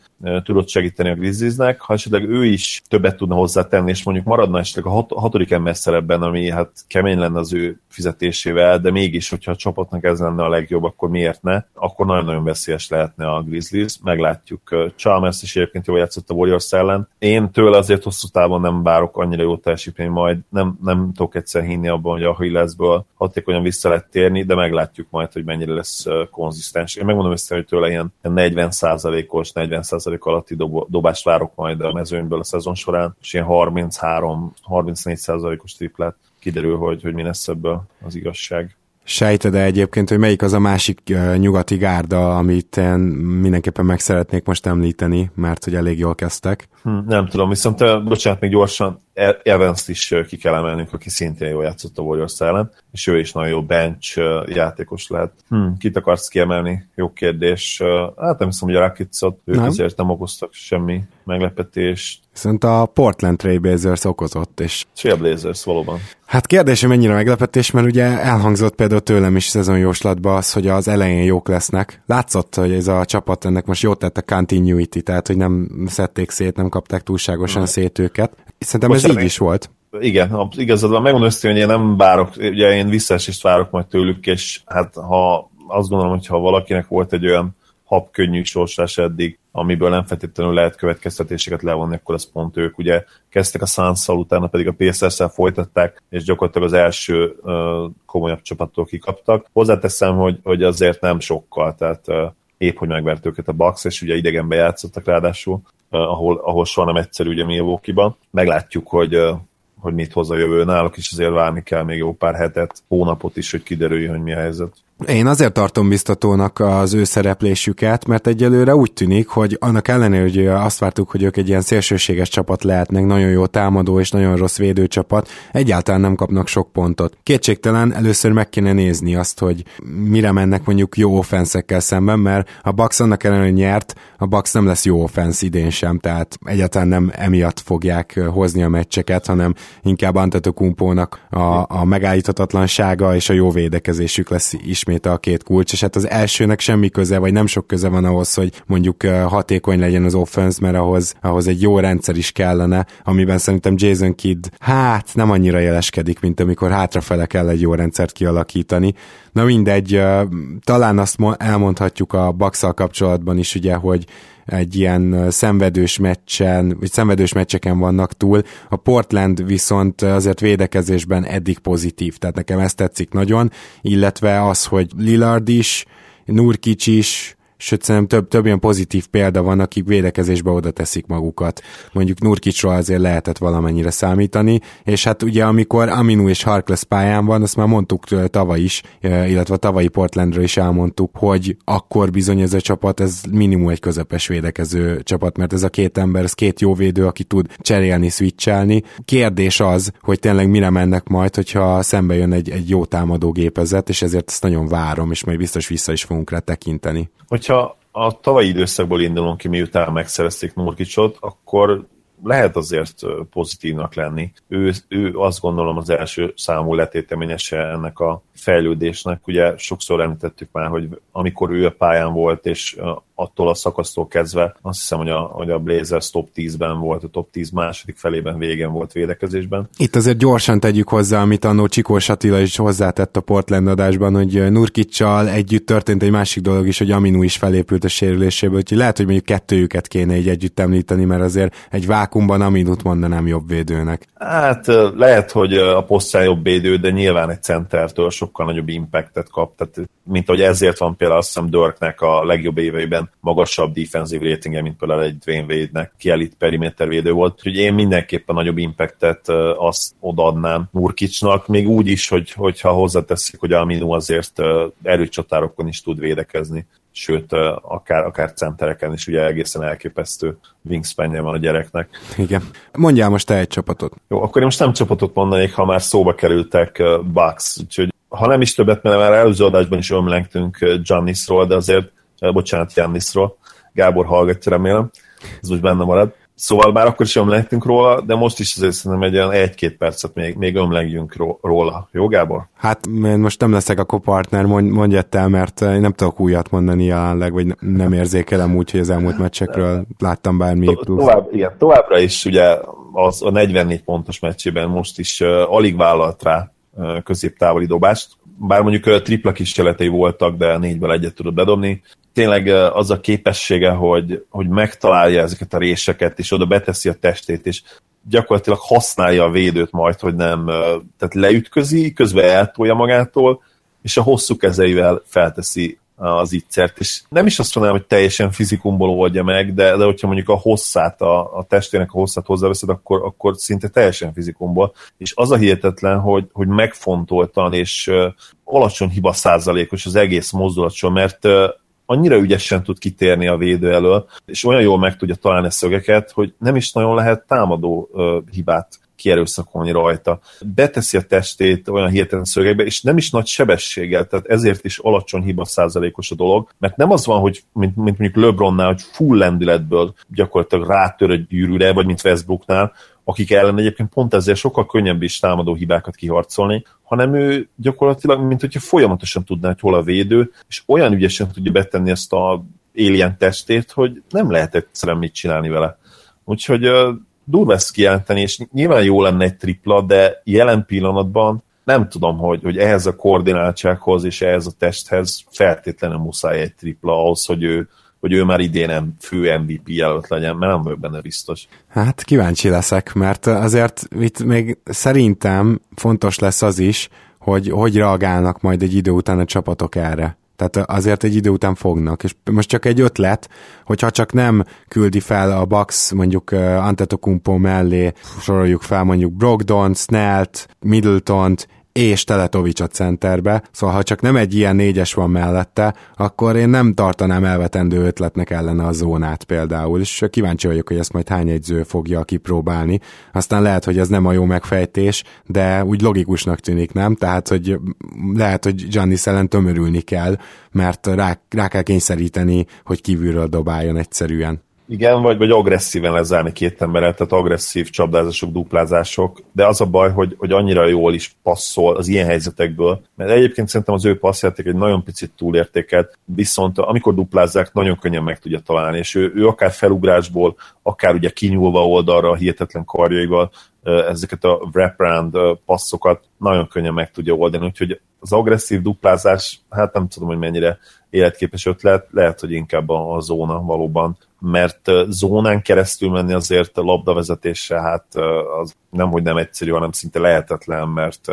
tudott segíteni a Grizzliesnek, ha esetleg ő is többet tudna hozzátenni, és mondjuk maradna esetleg a hat, hatodik ember szerepben, ami hát kemény lenne az ő fizetésével, de mégis, hogyha a csapatnak ez lenne a legjobb, akkor miért ne? Akkor nagyon-nagyon veszélyes lehetne a Grizzlies, meglátjuk. Chalmers is egyébként jól játszott a Warriors ellen. Én tőle azért hosszú távon nem várok annyira jó teljesítmény, majd nem, nem tudok egyszer hinni abban, hogy a Hillesből hatékonyan vissza lehet térni, de meglátjuk majd, hogy mennyire lesz konzisztens. Én megmondom össze, hogy tőle ilyen 40%-os, 40% alatti dob- dobást várok majd a mezőnyből a szezon során, és ilyen 33-34%-os triplát kiderül, hogy, hogy mi lesz ebből az igazság. Sejted-e egyébként, hogy melyik az a másik uh, nyugati gárda, amit én mindenképpen meg szeretnék most említeni, mert hogy elég jól kezdtek? Hm, nem tudom, viszont bocsánat, még gyorsan, e- Evans-t is ki kell emelnünk, aki szintén jól játszott a Warriors ellen, és ő is nagyon jó bench játékos lehet. Hm, kit akarsz kiemelni? Jó kérdés. Hát nem hiszem, hogy a Rakicot, ők nem. azért nem okoztak semmi meglepetést. Viszont a Portland Trail Blazers okozott, és... Trail Blazers, valóban. Hát kérdés, hogy mennyire meglepetés, mert ugye elhangzott például tőlem is szezonjóslatban az, hogy az elején jók lesznek. Látszott, hogy ez a csapat ennek most jót tett a continuity, tehát hogy nem szedték szét, nem kapták túlságosan hmm. szét őket. Szerintem most ez így is volt. Igen, igazad van, megmondom hogy én nem várok, ugye én visszaesést várok majd tőlük, és hát ha azt gondolom, hogy ha valakinek volt egy olyan habkönnyű sorsás eddig, amiből nem feltétlenül lehet következtetéseket levonni, akkor az pont ők. Ugye kezdtek a suns utána pedig a pacers folytatták, és gyakorlatilag az első uh, komolyabb csapattól kikaptak. Hozzáteszem, hogy, hogy azért nem sokkal, tehát uh, épp, hogy megvert őket a Bucks, és ugye idegenbe játszottak ráadásul, ahol, ahol soha nem egyszerű ugye Milwaukee-ban. Meglátjuk, hogy uh, hogy mit hoz a jövő náluk, és azért várni kell még jó pár hetet, hónapot is, hogy kiderüljön, hogy mi a helyzet. Én azért tartom biztatónak az ő szereplésüket, mert egyelőre úgy tűnik, hogy annak ellenére, hogy azt vártuk, hogy ők egy ilyen szélsőséges csapat lehetnek, nagyon jó támadó és nagyon rossz védőcsapat, egyáltalán nem kapnak sok pontot. Kétségtelen először meg kéne nézni azt, hogy mire mennek mondjuk jó offenszekkel szemben, mert a Bucks annak ellenére nyert, a Bucks nem lesz jó offensz idén sem, tehát egyáltalán nem emiatt fogják hozni a meccseket, hanem inkább Antetokumpónak a, a megállíthatatlansága és a jó védekezésük lesz ismét ismét a két kulcs, és hát az elsőnek semmi köze, vagy nem sok köze van ahhoz, hogy mondjuk hatékony legyen az offense, mert ahhoz, ahhoz egy jó rendszer is kellene, amiben szerintem Jason Kidd hát nem annyira jeleskedik, mint amikor hátrafele kell egy jó rendszert kialakítani. Na mindegy, talán azt elmondhatjuk a bucks kapcsolatban is, ugye, hogy egy ilyen szenvedős meccsen, vagy szenvedős meccseken vannak túl. A Portland viszont azért védekezésben eddig pozitív, tehát nekem ezt tetszik nagyon, illetve az, hogy Lillard is, Nurkic is, sőt szerintem több, több ilyen pozitív példa van, akik védekezésbe oda teszik magukat. Mondjuk Nurkicsról azért lehetett valamennyire számítani, és hát ugye amikor Aminu és Harkless pályán van, azt már mondtuk tavaly is, illetve a tavalyi Portlandről is elmondtuk, hogy akkor bizony ez a csapat, ez minimum egy közepes védekező csapat, mert ez a két ember, ez két jó védő, aki tud cserélni, switchelni. Kérdés az, hogy tényleg mire mennek majd, hogyha szembe jön egy, egy jó támadó gépezet, és ezért ezt nagyon várom, és majd biztos vissza is fogunk rá tekinteni. Hogyha a tavalyi időszakból indulunk ki, miután megszerezték Nurkicsot, akkor lehet azért pozitívnak lenni. Ő, ő azt gondolom az első számú letéteményese ennek a fejlődésnek. Ugye sokszor említettük már, hogy amikor ő a pályán volt, és attól a szakasztól kezdve azt hiszem, hogy a, hogy a Blazers top 10-ben volt, a top 10 második felében végén volt védekezésben. Itt azért gyorsan tegyük hozzá, amit annó Csikós Attila is hozzátett a Portland adásban, hogy Nurkicsal együtt történt egy másik dolog is, hogy Aminu is felépült a sérüléséből, úgyhogy lehet, hogy mondjuk kettőjüket kéne egy együtt említeni, mert azért egy vákumban Aminut mondanám jobb védőnek. Hát lehet, hogy a posztján jobb védő, de nyilván egy centertől sokkal nagyobb impactet kap, tehát mint hogy ezért van például azt hiszem Dörknek a legjobb éveiben magasabb defensív ratingje, mint például egy Dwayne Wade-nek, ki elit perimétervédő volt. Úgyhogy én mindenképpen nagyobb impactet azt odaadnám Nurkicsnak, még úgy is, hogy, hogyha hozzáteszik, hogy Aminu azért erőcsatárokon is tud védekezni sőt, akár, akár centereken is ugye egészen elképesztő wingspanje van a gyereknek. Igen. Mondjál most te egy csapatot. Jó, akkor én most nem csapatot mondanék, ha már szóba kerültek Bucks, úgyhogy ha nem is többet, mert már előző adásban is ömlengtünk Giannisról, de azért, bocsánat, Giannisról, Gábor hallgatja, remélem, ez úgy benne marad. Szóval már akkor is ömlegtünk róla, de most is azért szerintem egy olyan egy-két percet még, még ömlegjünk róla. Jó, Gábor? Hát én most nem leszek a partner, mondj el, mert én nem tudok újat mondani jelenleg, vagy nem érzékelem úgy, hogy az elmúlt meccsekről láttam bármi to- plusz. Tovább, igen, továbbra is ugye az a 44 pontos meccsében most is uh, alig vállalt rá uh, középtávoli dobást, bár mondjuk tripla kísérletei voltak, de négyből egyet tudott bedobni. Tényleg az a képessége, hogy, hogy megtalálja ezeket a réseket, és oda beteszi a testét, és gyakorlatilag használja a védőt majd, hogy nem, tehát leütközi, közben eltolja magától, és a hosszú kezeivel felteszi az ittszert, és nem is azt mondanám, hogy teljesen fizikumból oldja meg, de, de hogyha mondjuk a hosszát, a, a testének a hosszát hozzáveszed, akkor, akkor szinte teljesen fizikumból, és az a hihetetlen, hogy, hogy megfontoltan és alacsony hiba százalékos az egész mozdulatson, mert annyira ügyesen tud kitérni a védő elől, és olyan jól meg tudja találni a szögeket, hogy nem is nagyon lehet támadó hibát kierőszakolni rajta. Beteszi a testét olyan hihetetlen szögekbe, és nem is nagy sebességgel, tehát ezért is alacsony hiba százalékos a dolog, mert nem az van, hogy mint, mint mondjuk LeBronnál, hogy full lendületből gyakorlatilag rátör egy gyűrűre, vagy mint Westbrooknál, akik ellen egyébként pont ezzel sokkal könnyebb is támadó hibákat kiharcolni, hanem ő gyakorlatilag, mint hogyha folyamatosan tudná, hogy hol a védő, és olyan ügyesen tudja betenni ezt a alien testét, hogy nem lehet egyszerűen mit csinálni vele. Úgyhogy uh, durva ezt kijelenteni, és nyilván jó lenne egy tripla, de jelen pillanatban nem tudom, hogy, hogy ehhez a koordináltsághoz és ehhez a testhez feltétlenül muszáj egy tripla ahhoz, hogy ő hogy ő már idén nem fő MVP jelölt legyen, mert nem vagyok benne biztos. Hát kíváncsi leszek, mert azért itt még szerintem fontos lesz az is, hogy hogy reagálnak majd egy idő után a csapatok erre. Tehát azért egy idő után fognak. És most csak egy ötlet, hogyha csak nem küldi fel a Bucks mondjuk Antetokumpo mellé, soroljuk fel mondjuk Brogdon, Snellt, Middleton-t, és Teletovics a centerbe, szóval ha csak nem egy ilyen négyes van mellette, akkor én nem tartanám elvetendő ötletnek ellene a zónát például, és kíváncsi vagyok, hogy ezt majd hány egyző fogja kipróbálni. Aztán lehet, hogy ez nem a jó megfejtés, de úgy logikusnak tűnik, nem? Tehát, hogy lehet, hogy Gianni ellen tömörülni kell, mert rá, rá kell kényszeríteni, hogy kívülről dobáljon egyszerűen. Igen, vagy, vagy agresszíven lezárni két emberet, tehát agresszív csapdázások, duplázások, de az a baj, hogy, hogy annyira jól is passzol az ilyen helyzetekből, mert egyébként szerintem az ő passzjáték egy nagyon picit túlértékelt, viszont amikor duplázzák, nagyon könnyen meg tudja találni, és ő, ő akár felugrásból, akár ugye kinyúlva oldalra a hihetetlen karjaival ezeket a wraparound passzokat nagyon könnyen meg tudja oldani, úgyhogy az agresszív duplázás, hát nem tudom, hogy mennyire életképes ötlet, lehet, hogy inkább a, a zóna valóban mert zónán keresztül menni azért a labdavezetése, hát az nem, hogy nem egyszerű, hanem szinte lehetetlen, mert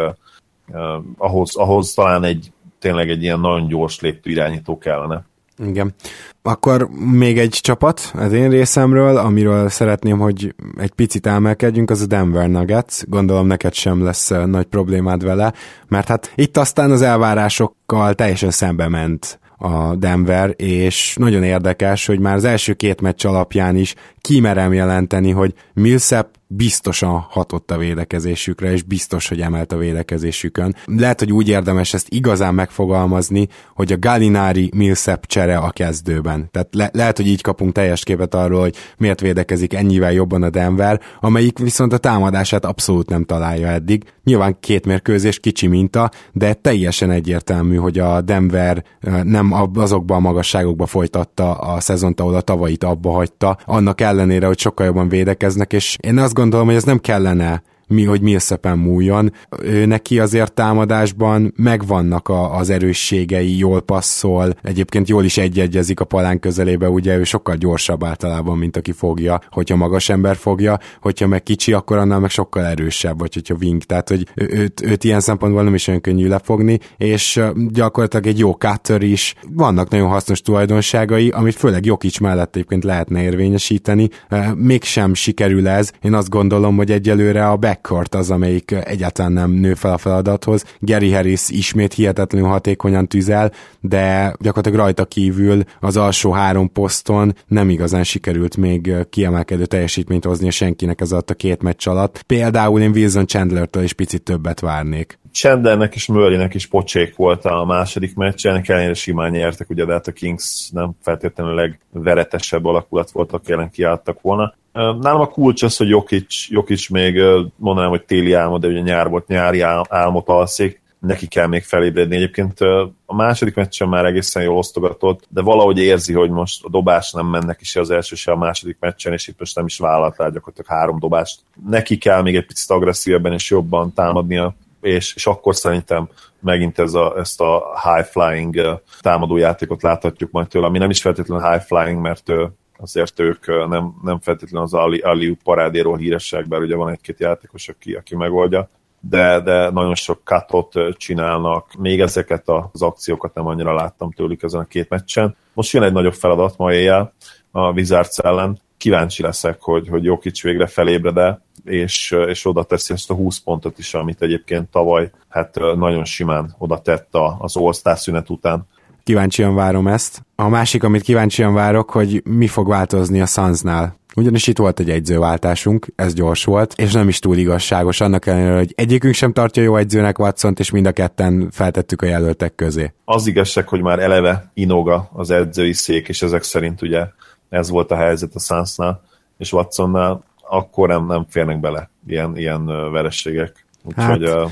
ahhoz, ahhoz talán egy tényleg egy ilyen nagyon gyors léptő irányító kellene. Igen. Akkor még egy csapat az én részemről, amiről szeretném, hogy egy picit emelkedjünk, az a Denver Nuggets. Gondolom neked sem lesz nagy problémád vele, mert hát itt aztán az elvárásokkal teljesen szembe ment a Denver, és nagyon érdekes, hogy már az első két meccs alapján is kimerem jelenteni, hogy Millsap biztosan hatott a védekezésükre, és biztos, hogy emelt a védekezésükön. Lehet, hogy úgy érdemes ezt igazán megfogalmazni, hogy a Gallinari Millsap csere a kezdőben. Tehát le- lehet, hogy így kapunk teljes képet arról, hogy miért védekezik ennyivel jobban a Denver, amelyik viszont a támadását abszolút nem találja eddig. Nyilván két mérkőzés kicsi minta, de teljesen egyértelmű, hogy a Denver nem azokban a magasságokba folytatta a szezont, ahol a tavait abba hagyta, annak ellenére, hogy sokkal jobban védekeznek, és én azt gondolom, hogy ez nem kellene mi, hogy Millsapen múljon. Ő neki azért támadásban megvannak a, az erősségei, jól passzol, egyébként jól is egyegyezik a palán közelébe, ugye ő sokkal gyorsabb általában, mint aki fogja, hogyha magas ember fogja, hogyha meg kicsi, akkor annál meg sokkal erősebb, vagy hogyha wing, tehát hogy őt, őt ilyen szempontból nem is olyan könnyű lefogni, és gyakorlatilag egy jó cutter is, vannak nagyon hasznos tulajdonságai, amit főleg Jokic mellett egyébként lehetne érvényesíteni, mégsem sikerül ez, én azt gondolom, hogy egyelőre a back backcourt az, amelyik egyáltalán nem nő fel a feladathoz. Gary Harris ismét hihetetlenül hatékonyan tüzel, de gyakorlatilag rajta kívül az alsó három poszton nem igazán sikerült még kiemelkedő teljesítményt hozni a senkinek ez alatt a két meccs alatt. Például én Wilson Chandler-től is picit többet várnék. Chandlernek és Murraynek is pocsék volt a második meccsen, ennek ellenére simán nyertek, ugye de hát a Kings nem feltétlenül legveretesebb alakulat volt, aki ellen kiálltak volna. Nálam a kulcs az, hogy Jokic, Jokic még mondanám, hogy téli álmod, de ugye nyár volt, nyári álmot alszik, neki kell még felébredni. Egyébként a második meccsen már egészen jól osztogatott, de valahogy érzi, hogy most a dobás nem mennek is az első se a második meccsen, és itt most nem is vállalt rá gyakorlatilag három dobást. Neki kell még egy picit agresszívebben és jobban támadnia, és, és akkor szerintem megint ez a, ezt a high-flying támadójátékot láthatjuk majd tőle, ami nem is feltétlenül high-flying, mert azért ők nem, nem feltétlenül az Ali, Ali parádéról híresek, bár ugye van egy-két játékos, aki, aki megoldja, de, de nagyon sok katot csinálnak. Még ezeket az akciókat nem annyira láttam tőlük ezen a két meccsen. Most jön egy nagyobb feladat ma éjjel a Wizards ellen. Kíváncsi leszek, hogy, hogy Jokic végre felébred és, és oda teszi ezt a 20 pontot is, amit egyébként tavaly hát nagyon simán oda tett az All-Star szünet után kíváncsian várom ezt. A másik, amit kíváncsian várok, hogy mi fog változni a Sunsnál. Ugyanis itt volt egy egyzőváltásunk, ez gyors volt, és nem is túl igazságos, annak ellenére, hogy egyikünk sem tartja jó egyzőnek watson és mind a ketten feltettük a jelöltek közé. Az igazság, hogy már eleve inoga az edzői szék, és ezek szerint ugye ez volt a helyzet a Sunsnál és Watsonnál, akkor nem, nem férnek bele ilyen, ilyen verességek. Úgyhogy hát,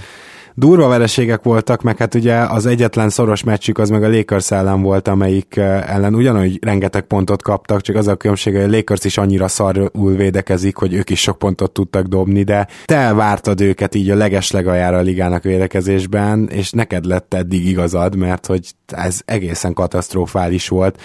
durva vereségek voltak, meg hát ugye az egyetlen szoros meccsük az meg a Lakers ellen volt, amelyik ellen ugyanúgy rengeteg pontot kaptak, csak az a különbség, hogy a Lakers is annyira szarul védekezik, hogy ők is sok pontot tudtak dobni, de te elvártad őket így a legeslegajára a ligának védekezésben, és neked lett eddig igazad, mert hogy ez egészen katasztrofális volt.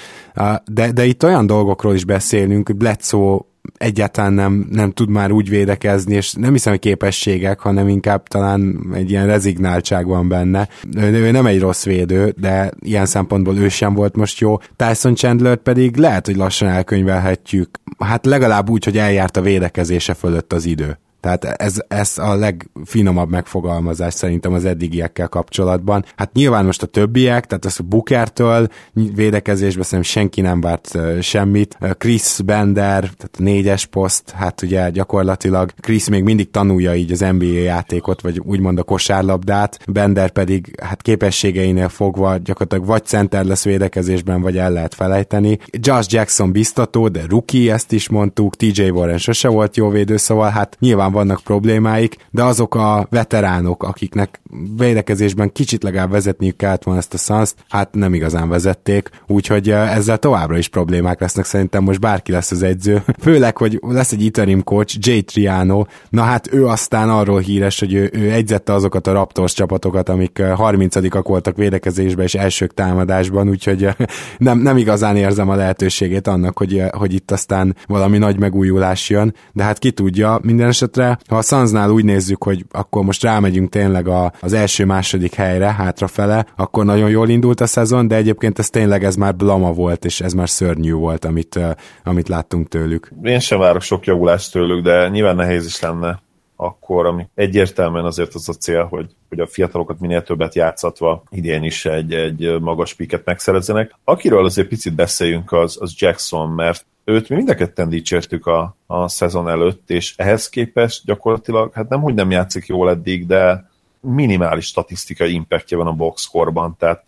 De, de itt olyan dolgokról is beszélünk, hogy Bledsoe egyáltalán nem, nem tud már úgy védekezni, és nem hiszem, hogy képességek, hanem inkább talán egy ilyen rezignáltság van benne. Ő, ő nem egy rossz védő, de ilyen szempontból ő sem volt most jó. Tyson Chandler pedig lehet, hogy lassan elkönyvelhetjük. Hát legalább úgy, hogy eljárt a védekezése fölött az idő. Tehát ez, ez a legfinomabb megfogalmazás szerintem az eddigiekkel kapcsolatban. Hát nyilván most a többiek, tehát az a Bookertől védekezésben szerintem senki nem várt semmit. Chris Bender, tehát a négyes poszt, hát ugye gyakorlatilag Chris még mindig tanulja így az NBA játékot, vagy úgymond a kosárlabdát, Bender pedig hát képességeinél fogva gyakorlatilag vagy center lesz védekezésben, vagy el lehet felejteni. Josh Jackson biztató, de rookie, ezt is mondtuk, TJ Warren sose volt jó védő, szóval hát nyilván vannak problémáik, de azok a veteránok, akiknek védekezésben kicsit legalább vezetniük kellett volna ezt a szansz, hát nem igazán vezették, úgyhogy ezzel továbbra is problémák lesznek, szerintem most bárki lesz az edző. Főleg, hogy lesz egy interim coach, Jay Triano, na hát ő aztán arról híres, hogy ő, ő egyzette azokat a Raptors csapatokat, amik 30-ak eh, voltak védekezésben és elsők támadásban, úgyhogy nem, nem igazán érzem a lehetőségét annak, hogy, hogy itt aztán valami nagy megújulás jön, de hát ki tudja, minden esetre esetre, ha a Sunsnál úgy nézzük, hogy akkor most rámegyünk tényleg a, az első-második helyre, hátrafele, akkor nagyon jól indult a szezon, de egyébként ez tényleg ez már blama volt, és ez már szörnyű volt, amit, amit láttunk tőlük. Én sem várok sok javulást tőlük, de nyilván nehéz is lenne akkor ami egyértelműen azért az a cél, hogy, hogy a fiatalokat minél többet játszatva idén is egy, egy magas piket megszerezzenek. Akiről azért picit beszéljünk, az, az Jackson, mert őt mi mind dicsértük a, a szezon előtt, és ehhez képest gyakorlatilag, hát nem, hogy nem játszik jól eddig, de minimális statisztikai impactja van a boxkorban, tehát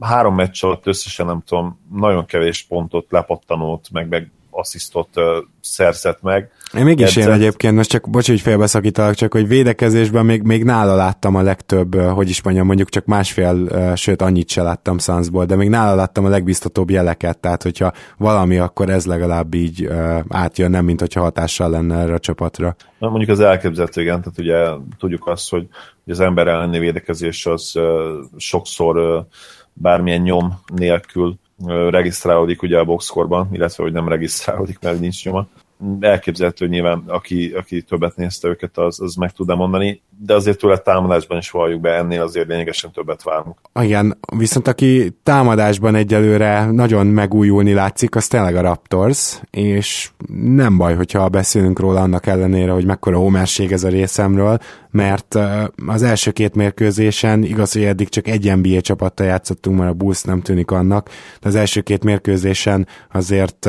három meccs alatt összesen nem tudom, nagyon kevés pontot, lepattanót, meg, meg asszisztot szerzett meg. Én mégis én egyébként, most csak, bocs, hogy félbeszakítalak, csak hogy védekezésben még, még nála láttam a legtöbb, hogy is mondjam, mondjuk csak másfél, sőt annyit se láttam Sunsból, de még nála láttam a legbiztatóbb jeleket, tehát hogyha valami, akkor ez legalább így átjön, nem mint hogyha hatással lenne erre a csapatra. Na, mondjuk az elképzelhető, igen, tehát ugye tudjuk azt, hogy az ember elleni védekezés az sokszor bármilyen nyom nélkül regisztrálódik ugye a boxkorban, illetve hogy nem regisztrálódik, mert nincs nyoma. Elképzelhető, hogy nyilván aki, aki többet nézte őket, az, az meg tudna mondani, de azért tőle támadásban is valljuk be, ennél azért lényegesen többet várunk. Igen, viszont aki támadásban egyelőre nagyon megújulni látszik, az tényleg a Raptors, és nem baj, hogyha beszélünk róla annak ellenére, hogy mekkora homerség ez a részemről, mert az első két mérkőzésen igaz, hogy eddig csak egy NBA csapattal játszottunk, mert a Bulls nem tűnik annak, de az első két mérkőzésen azért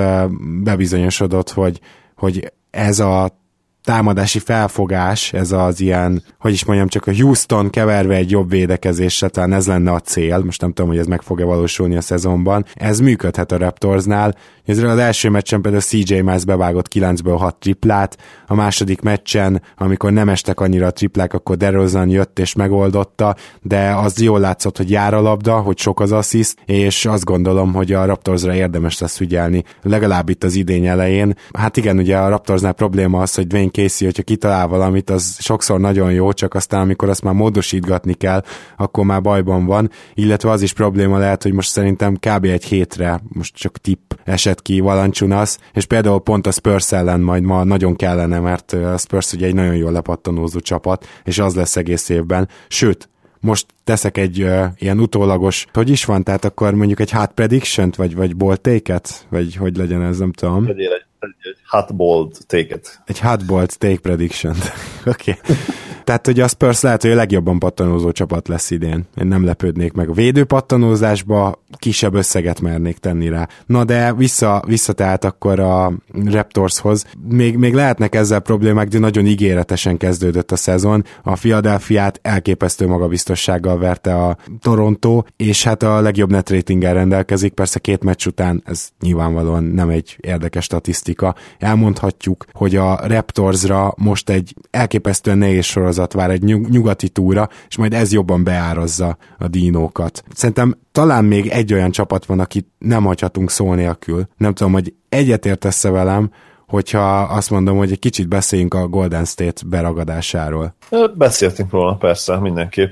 bebizonyosodott, hogy hogy ez a támadási felfogás, ez az ilyen, hogy is mondjam, csak a Houston keverve egy jobb védekezésre, talán ez lenne a cél, most nem tudom, hogy ez meg fog-e valósulni a szezonban, ez működhet a Raptorsnál, ezért az első meccsen például CJ Miles bevágott 9-ből 6 triplát, a második meccsen, amikor nem estek annyira a triplák, akkor DeRozan jött és megoldotta, de az jól látszott, hogy jár a labda, hogy sok az assziszt, és azt gondolom, hogy a Raptorsra érdemes lesz figyelni, legalább itt az idény elején. Hát igen, ugye a Raptorsnál probléma az, hogy Dwayne Casey, hogyha kitalál valamit, az sokszor nagyon jó, csak aztán amikor azt már módosítgatni kell, akkor már bajban van, illetve az is probléma lehet, hogy most szerintem kb. egy hétre, most csak tipp esett ki Valanciunas, és például pont a Spurs ellen majd ma nagyon kellene, mert a Spurs ugye egy nagyon jól lepattanózó csapat, és az lesz egész évben, sőt, most teszek egy uh, ilyen utólagos, hogy is van, tehát akkor mondjuk egy hot prediction vagy, vagy bold take-et, vagy hogy legyen ez, nem tudom. Egy, egy, egy hot bold take-et. Egy hot bold take prediction. Oké. okay. Tehát, hogy a Spurs lehet, hogy a legjobban pattanózó csapat lesz idén. Én nem lepődnék meg. A védő pattanózásba kisebb összeget mernék tenni rá. Na de vissza, vissza akkor a Raptorshoz. Még, még lehetnek ezzel problémák, de nagyon ígéretesen kezdődött a szezon. A Philadelphia-t elképesztő magabiztossággal verte a Toronto, és hát a legjobb net ratinggel rendelkezik. Persze két meccs után ez nyilvánvalóan nem egy érdekes statisztika. Elmondhatjuk, hogy a Raptorsra most egy elképesztően nehéz sorozat sorozat vár, egy nyug- nyugati túra, és majd ez jobban beárazza a dínókat. Szerintem talán még egy olyan csapat van, akit nem hagyhatunk szó nélkül. Nem tudom, hogy egyetértesz-e velem, hogyha azt mondom, hogy egy kicsit beszéljünk a Golden State beragadásáról. Beszéltünk róla, persze, mindenképp.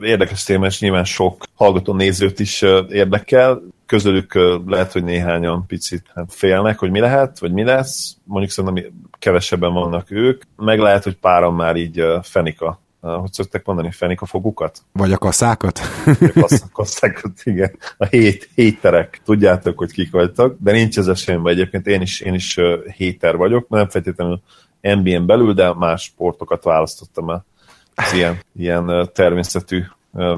Érdekes téma, és nyilván sok hallgató nézőt is érdekel. Közülük lehet, hogy néhányan picit hát félnek, hogy mi lehet, vagy mi lesz. Mondjuk szerintem kevesebben vannak ők. Meg lehet, hogy páran már így fenika hogy szokták mondani, fenik a fogukat? Vagy a kasszákat? A kasszákat, igen. A hét, héterek. Tudjátok, hogy kik vagytok, de nincs ez esélyem, egyébként én is, én is héter vagyok, nem feltétlenül NBA-n belül, de más sportokat választottam el az ilyen, ilyen természetű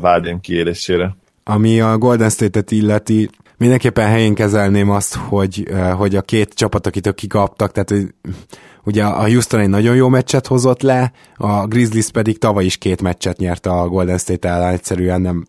vágyam kiélésére. Ami a Golden State-et illeti, mindenképpen helyén kezelném azt, hogy, hogy a két csapat, akit kikaptak, tehát ugye a Houston egy nagyon jó meccset hozott le, a Grizzlies pedig tavaly is két meccset nyert a Golden State ellen, egyszerűen nem,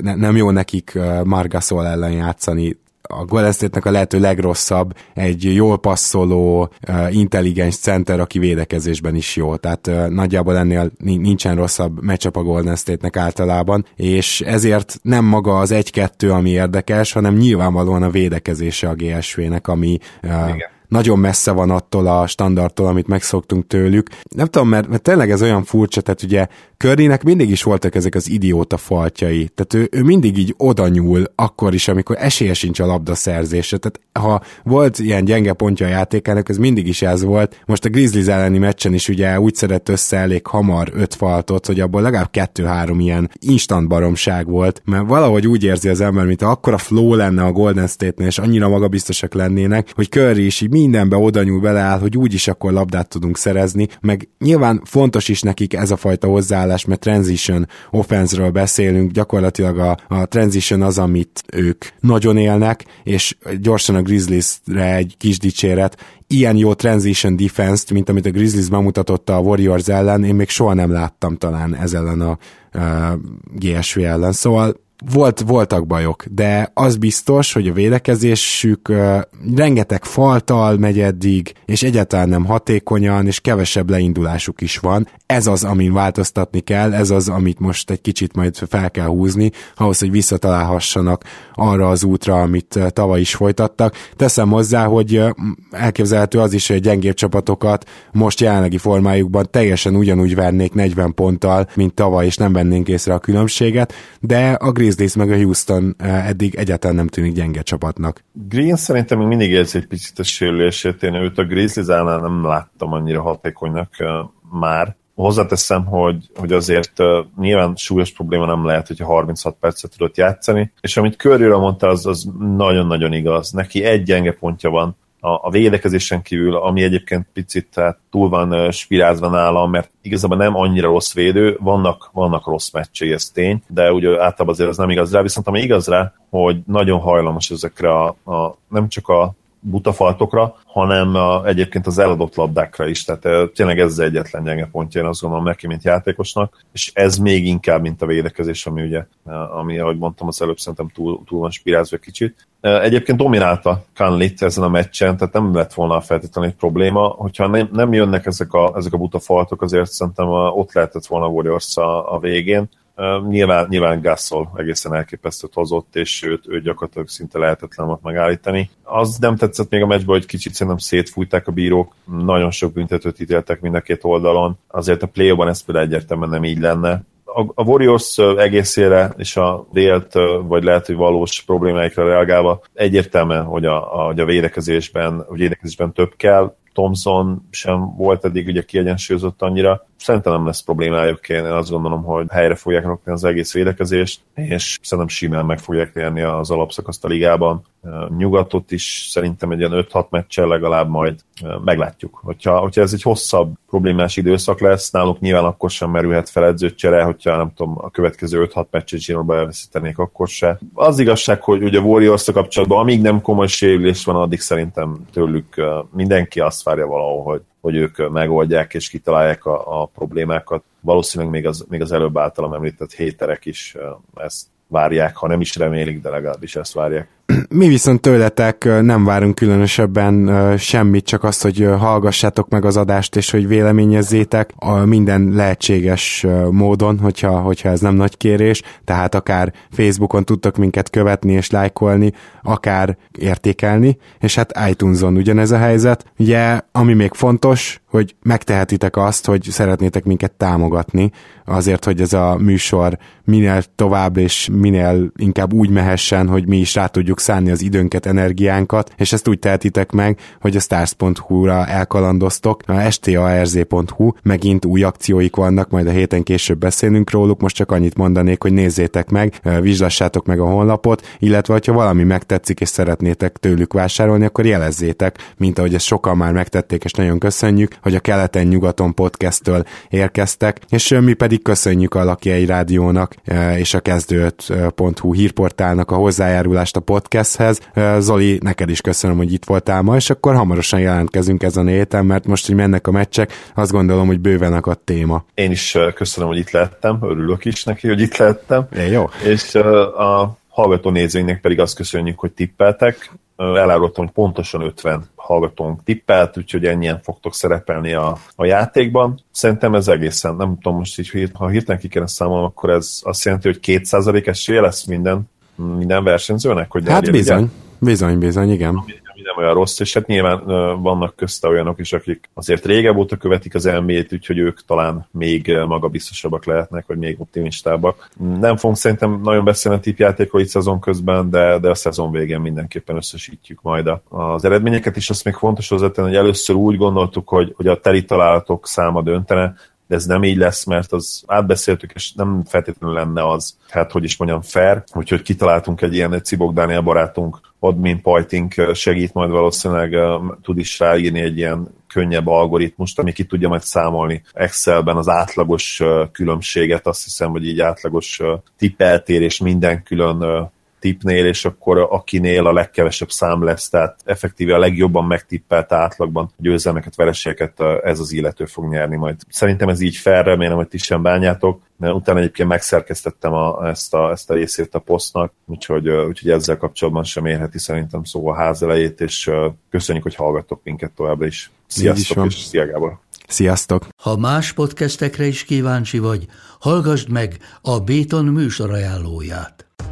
nem jó nekik Margasol ellen játszani, a Golden State-nek a lehető legrosszabb, egy jól passzoló, intelligens center, aki védekezésben is jó. Tehát nagyjából ennél nincsen rosszabb matchup a Golden State-nek általában, és ezért nem maga az 1-2, ami érdekes, hanem nyilvánvalóan a védekezése a GSV-nek, ami Igen nagyon messze van attól a standardtól, amit megszoktunk tőlük. Nem tudom, mert, mert tényleg ez olyan furcsa, tehát ugye Körnének mindig is voltak ezek az idióta faltjai, tehát ő, ő mindig így oda nyúl, akkor is, amikor esélye sincs a labda szerzésre. Tehát ha volt ilyen gyenge pontja a játékának, ez mindig is ez volt. Most a Grizzlies elleni meccsen is ugye úgy szedett össze elég hamar öt faltot, hogy abból legalább kettő-három ilyen instant baromság volt, mert valahogy úgy érzi az ember, mint akkor a flow lenne a Golden State-nél, és annyira magabiztosak lennének, hogy Curry is így mindenbe oda nyúl beleáll, hogy úgyis akkor labdát tudunk szerezni, meg nyilván fontos is nekik ez a fajta hozzáállás, mert transition offense-ről beszélünk, gyakorlatilag a, a transition az, amit ők nagyon élnek, és gyorsan a Grizzlies-re egy kis dicséret, ilyen jó transition defense-t, mint amit a Grizzlies bemutatotta a Warriors ellen, én még soha nem láttam talán ez ellen a, a GSV ellen. Szóval volt, voltak bajok, de az biztos, hogy a védekezésük uh, rengeteg faltal megy eddig, és egyáltalán nem hatékonyan, és kevesebb leindulásuk is van. Ez az, amin változtatni kell, ez az, amit most egy kicsit majd fel kell húzni, ahhoz, hogy visszatalálhassanak arra az útra, amit uh, tavaly is folytattak. Teszem hozzá, hogy uh, elképzelhető az is, hogy a gyengébb csapatokat most jelenlegi formájukban teljesen ugyanúgy vernék 40 ponttal, mint tavaly, és nem vennénk észre a különbséget, de a Grizzlies meg a Houston eh, eddig egyáltalán nem tűnik gyenge csapatnak. Green szerintem még mindig érzi egy picit a sérülését, én őt a Grizzlies ellen nem láttam annyira hatékonynak uh, már. Hozzáteszem, hogy, hogy azért uh, nyilván súlyos probléma nem lehet, hogyha 36 percet tudott játszani, és amit Curryről mondta, az, az nagyon-nagyon igaz. Neki egy gyenge pontja van, a, a védekezésen kívül, ami egyébként picit tehát túl van spirázva nála, mert igazából nem annyira rossz védő, vannak, vannak rossz meccsei, ez tény, de ugye általában azért ez nem igaz rá, viszont ami igaz rá, hogy nagyon hajlamos ezekre a, a nem csak a butafaltokra, hanem a, egyébként az eladott labdákra is. Tehát tényleg ez egyetlen gyenge pontja, én azt gondolom neki, mint játékosnak, és ez még inkább, mint a védekezés, ami ugye, ami, ahogy mondtam az előbb, szerintem túl, túl van spirázva kicsit. Egyébként dominálta Kanlit ezen a meccsen, tehát nem lett volna feltétlenül egy probléma. Hogyha nem, nem jönnek ezek a, ezek a butafaltok, azért szerintem ott lehetett volna Warriors a, a végén Nyilván, nyilván Gasol egészen elképesztőt hozott, és őt, őt gyakorlatilag szinte lehetetlen volt megállítani. Az nem tetszett még a meccsben, hogy kicsit szerintem szétfújták a bírók, nagyon sok büntetőt ítéltek mind a két oldalon. Azért a play ez például egyértelműen nem így lenne a Warriors egészére és a délt, vagy lehet, hogy valós problémáikra reagálva egyértelműen, hogy a, a, hogy a védekezésben, a védekezésben több kell. Thompson sem volt eddig ugye kiegyensúlyozott annyira. Szerintem nem lesz problémájuk, én azt gondolom, hogy helyre fogják rakni az egész védekezést, és szerintem simán meg fogják élni az alapszakaszt a ligában. Nyugatot is szerintem egy ilyen 5-6 meccsel legalább majd meglátjuk. Hogyha, hogyha ez egy hosszabb problémás időszak lesz, náluk nyilván akkor sem merülhet fel edzőcsere, hogyha nem tudom, a következő 5-6 meccset zsinórba elveszítenék, akkor se. Az igazság, hogy ugye warriors kapcsolatban, amíg nem komoly sérülés van, addig szerintem tőlük mindenki azt várja valahol, hogy, hogy ők megoldják és kitalálják a, a problémákat. Valószínűleg még az, még az előbb általam említett héterek is ezt várják, ha nem is remélik, de legalábbis ezt várják. Mi viszont tőletek nem várunk különösebben semmit, csak azt, hogy hallgassátok meg az adást, és hogy véleményezzétek a minden lehetséges módon, hogyha, hogyha ez nem nagy kérés, tehát akár Facebookon tudtok minket követni és lájkolni, akár értékelni, és hát iTunes-on ugyanez a helyzet. Ugye, ami még fontos, hogy megtehetitek azt, hogy szeretnétek minket támogatni, azért, hogy ez a műsor minél tovább és minél inkább úgy mehessen, hogy mi is rá tudjuk szánni az időnket, energiánkat, és ezt úgy tehetitek meg, hogy a stars.hu-ra elkalandoztok, a starz.hu, megint új akcióik vannak, majd a héten később beszélünk róluk, most csak annyit mondanék, hogy nézzétek meg, vizslassátok meg a honlapot, illetve ha valami megtetszik és szeretnétek tőlük vásárolni, akkor jelezzétek, mint ahogy ezt sokan már megtették, és nagyon köszönjük, hogy a Keleten-nyugaton podcasttől érkeztek, és mi pedig köszönjük a Lakiai Rádiónak és a kezdőt.hu hírportálnak a hozzájárulást a podcasthez. Zoli, neked is köszönöm, hogy itt voltál ma, és akkor hamarosan jelentkezünk ezen a héten, mert most, hogy mennek a meccsek, azt gondolom, hogy bőven a téma. Én is köszönöm, hogy itt lehettem, örülök is neki, hogy itt lehettem. É, jó. És a hallgató nézőinknek pedig azt köszönjük, hogy tippeltek. Elárultam, hogy pontosan 50 hallgatónk tippelt, úgyhogy ennyien fogtok szerepelni a, a játékban. Szerintem ez egészen, nem tudom most így, ha hirtelen ki kellene számolom, akkor ez azt jelenti, hogy 2% esélye lesz minden, minden versenyzőnek, hogy Hát bizony, bizony, bizony, igen. Ami, ami nem olyan rossz, és hát nyilván vannak közte olyanok is, akik azért régebb óta követik az elmét, úgyhogy ők talán még magabiztosabbak lehetnek, vagy még optimistábbak. Nem fogunk szerintem nagyon beszélni a tipjátékról itt szezon közben, de, de a szezon végén mindenképpen összesítjük majd az eredményeket, és azt még fontos hozzátenni, hogy először úgy gondoltuk, hogy, hogy a teli találatok száma döntene, de ez nem így lesz, mert az átbeszéltük, és nem feltétlenül lenne az, hát hogy is mondjam, fair, úgyhogy kitaláltunk egy ilyen Cibok Dániel barátunk, admin pajtink segít majd valószínűleg, tud is ráírni egy ilyen könnyebb algoritmust, ami ki tudja majd számolni Excelben az átlagos különbséget, azt hiszem, hogy így átlagos tippeltérés minden külön tipnél, és akkor akinél a legkevesebb szám lesz, tehát effektíve a legjobban megtippelt átlagban győzelmeket, vereségeket ez az illető fog nyerni majd. Szerintem ez így fel, remélem, hogy ti sem bánjátok, mert utána egyébként megszerkesztettem a, ezt, a, ezt a részét a posztnak, úgyhogy, úgyhogy ezzel kapcsolatban sem érheti szerintem szó a ház elejét, és köszönjük, hogy hallgattok minket továbbra is. Sziasztok, és szia Gábor! Sziasztok! Ha más podcastekre is kíváncsi vagy, hallgassd meg a Béton műsor ajánlóját.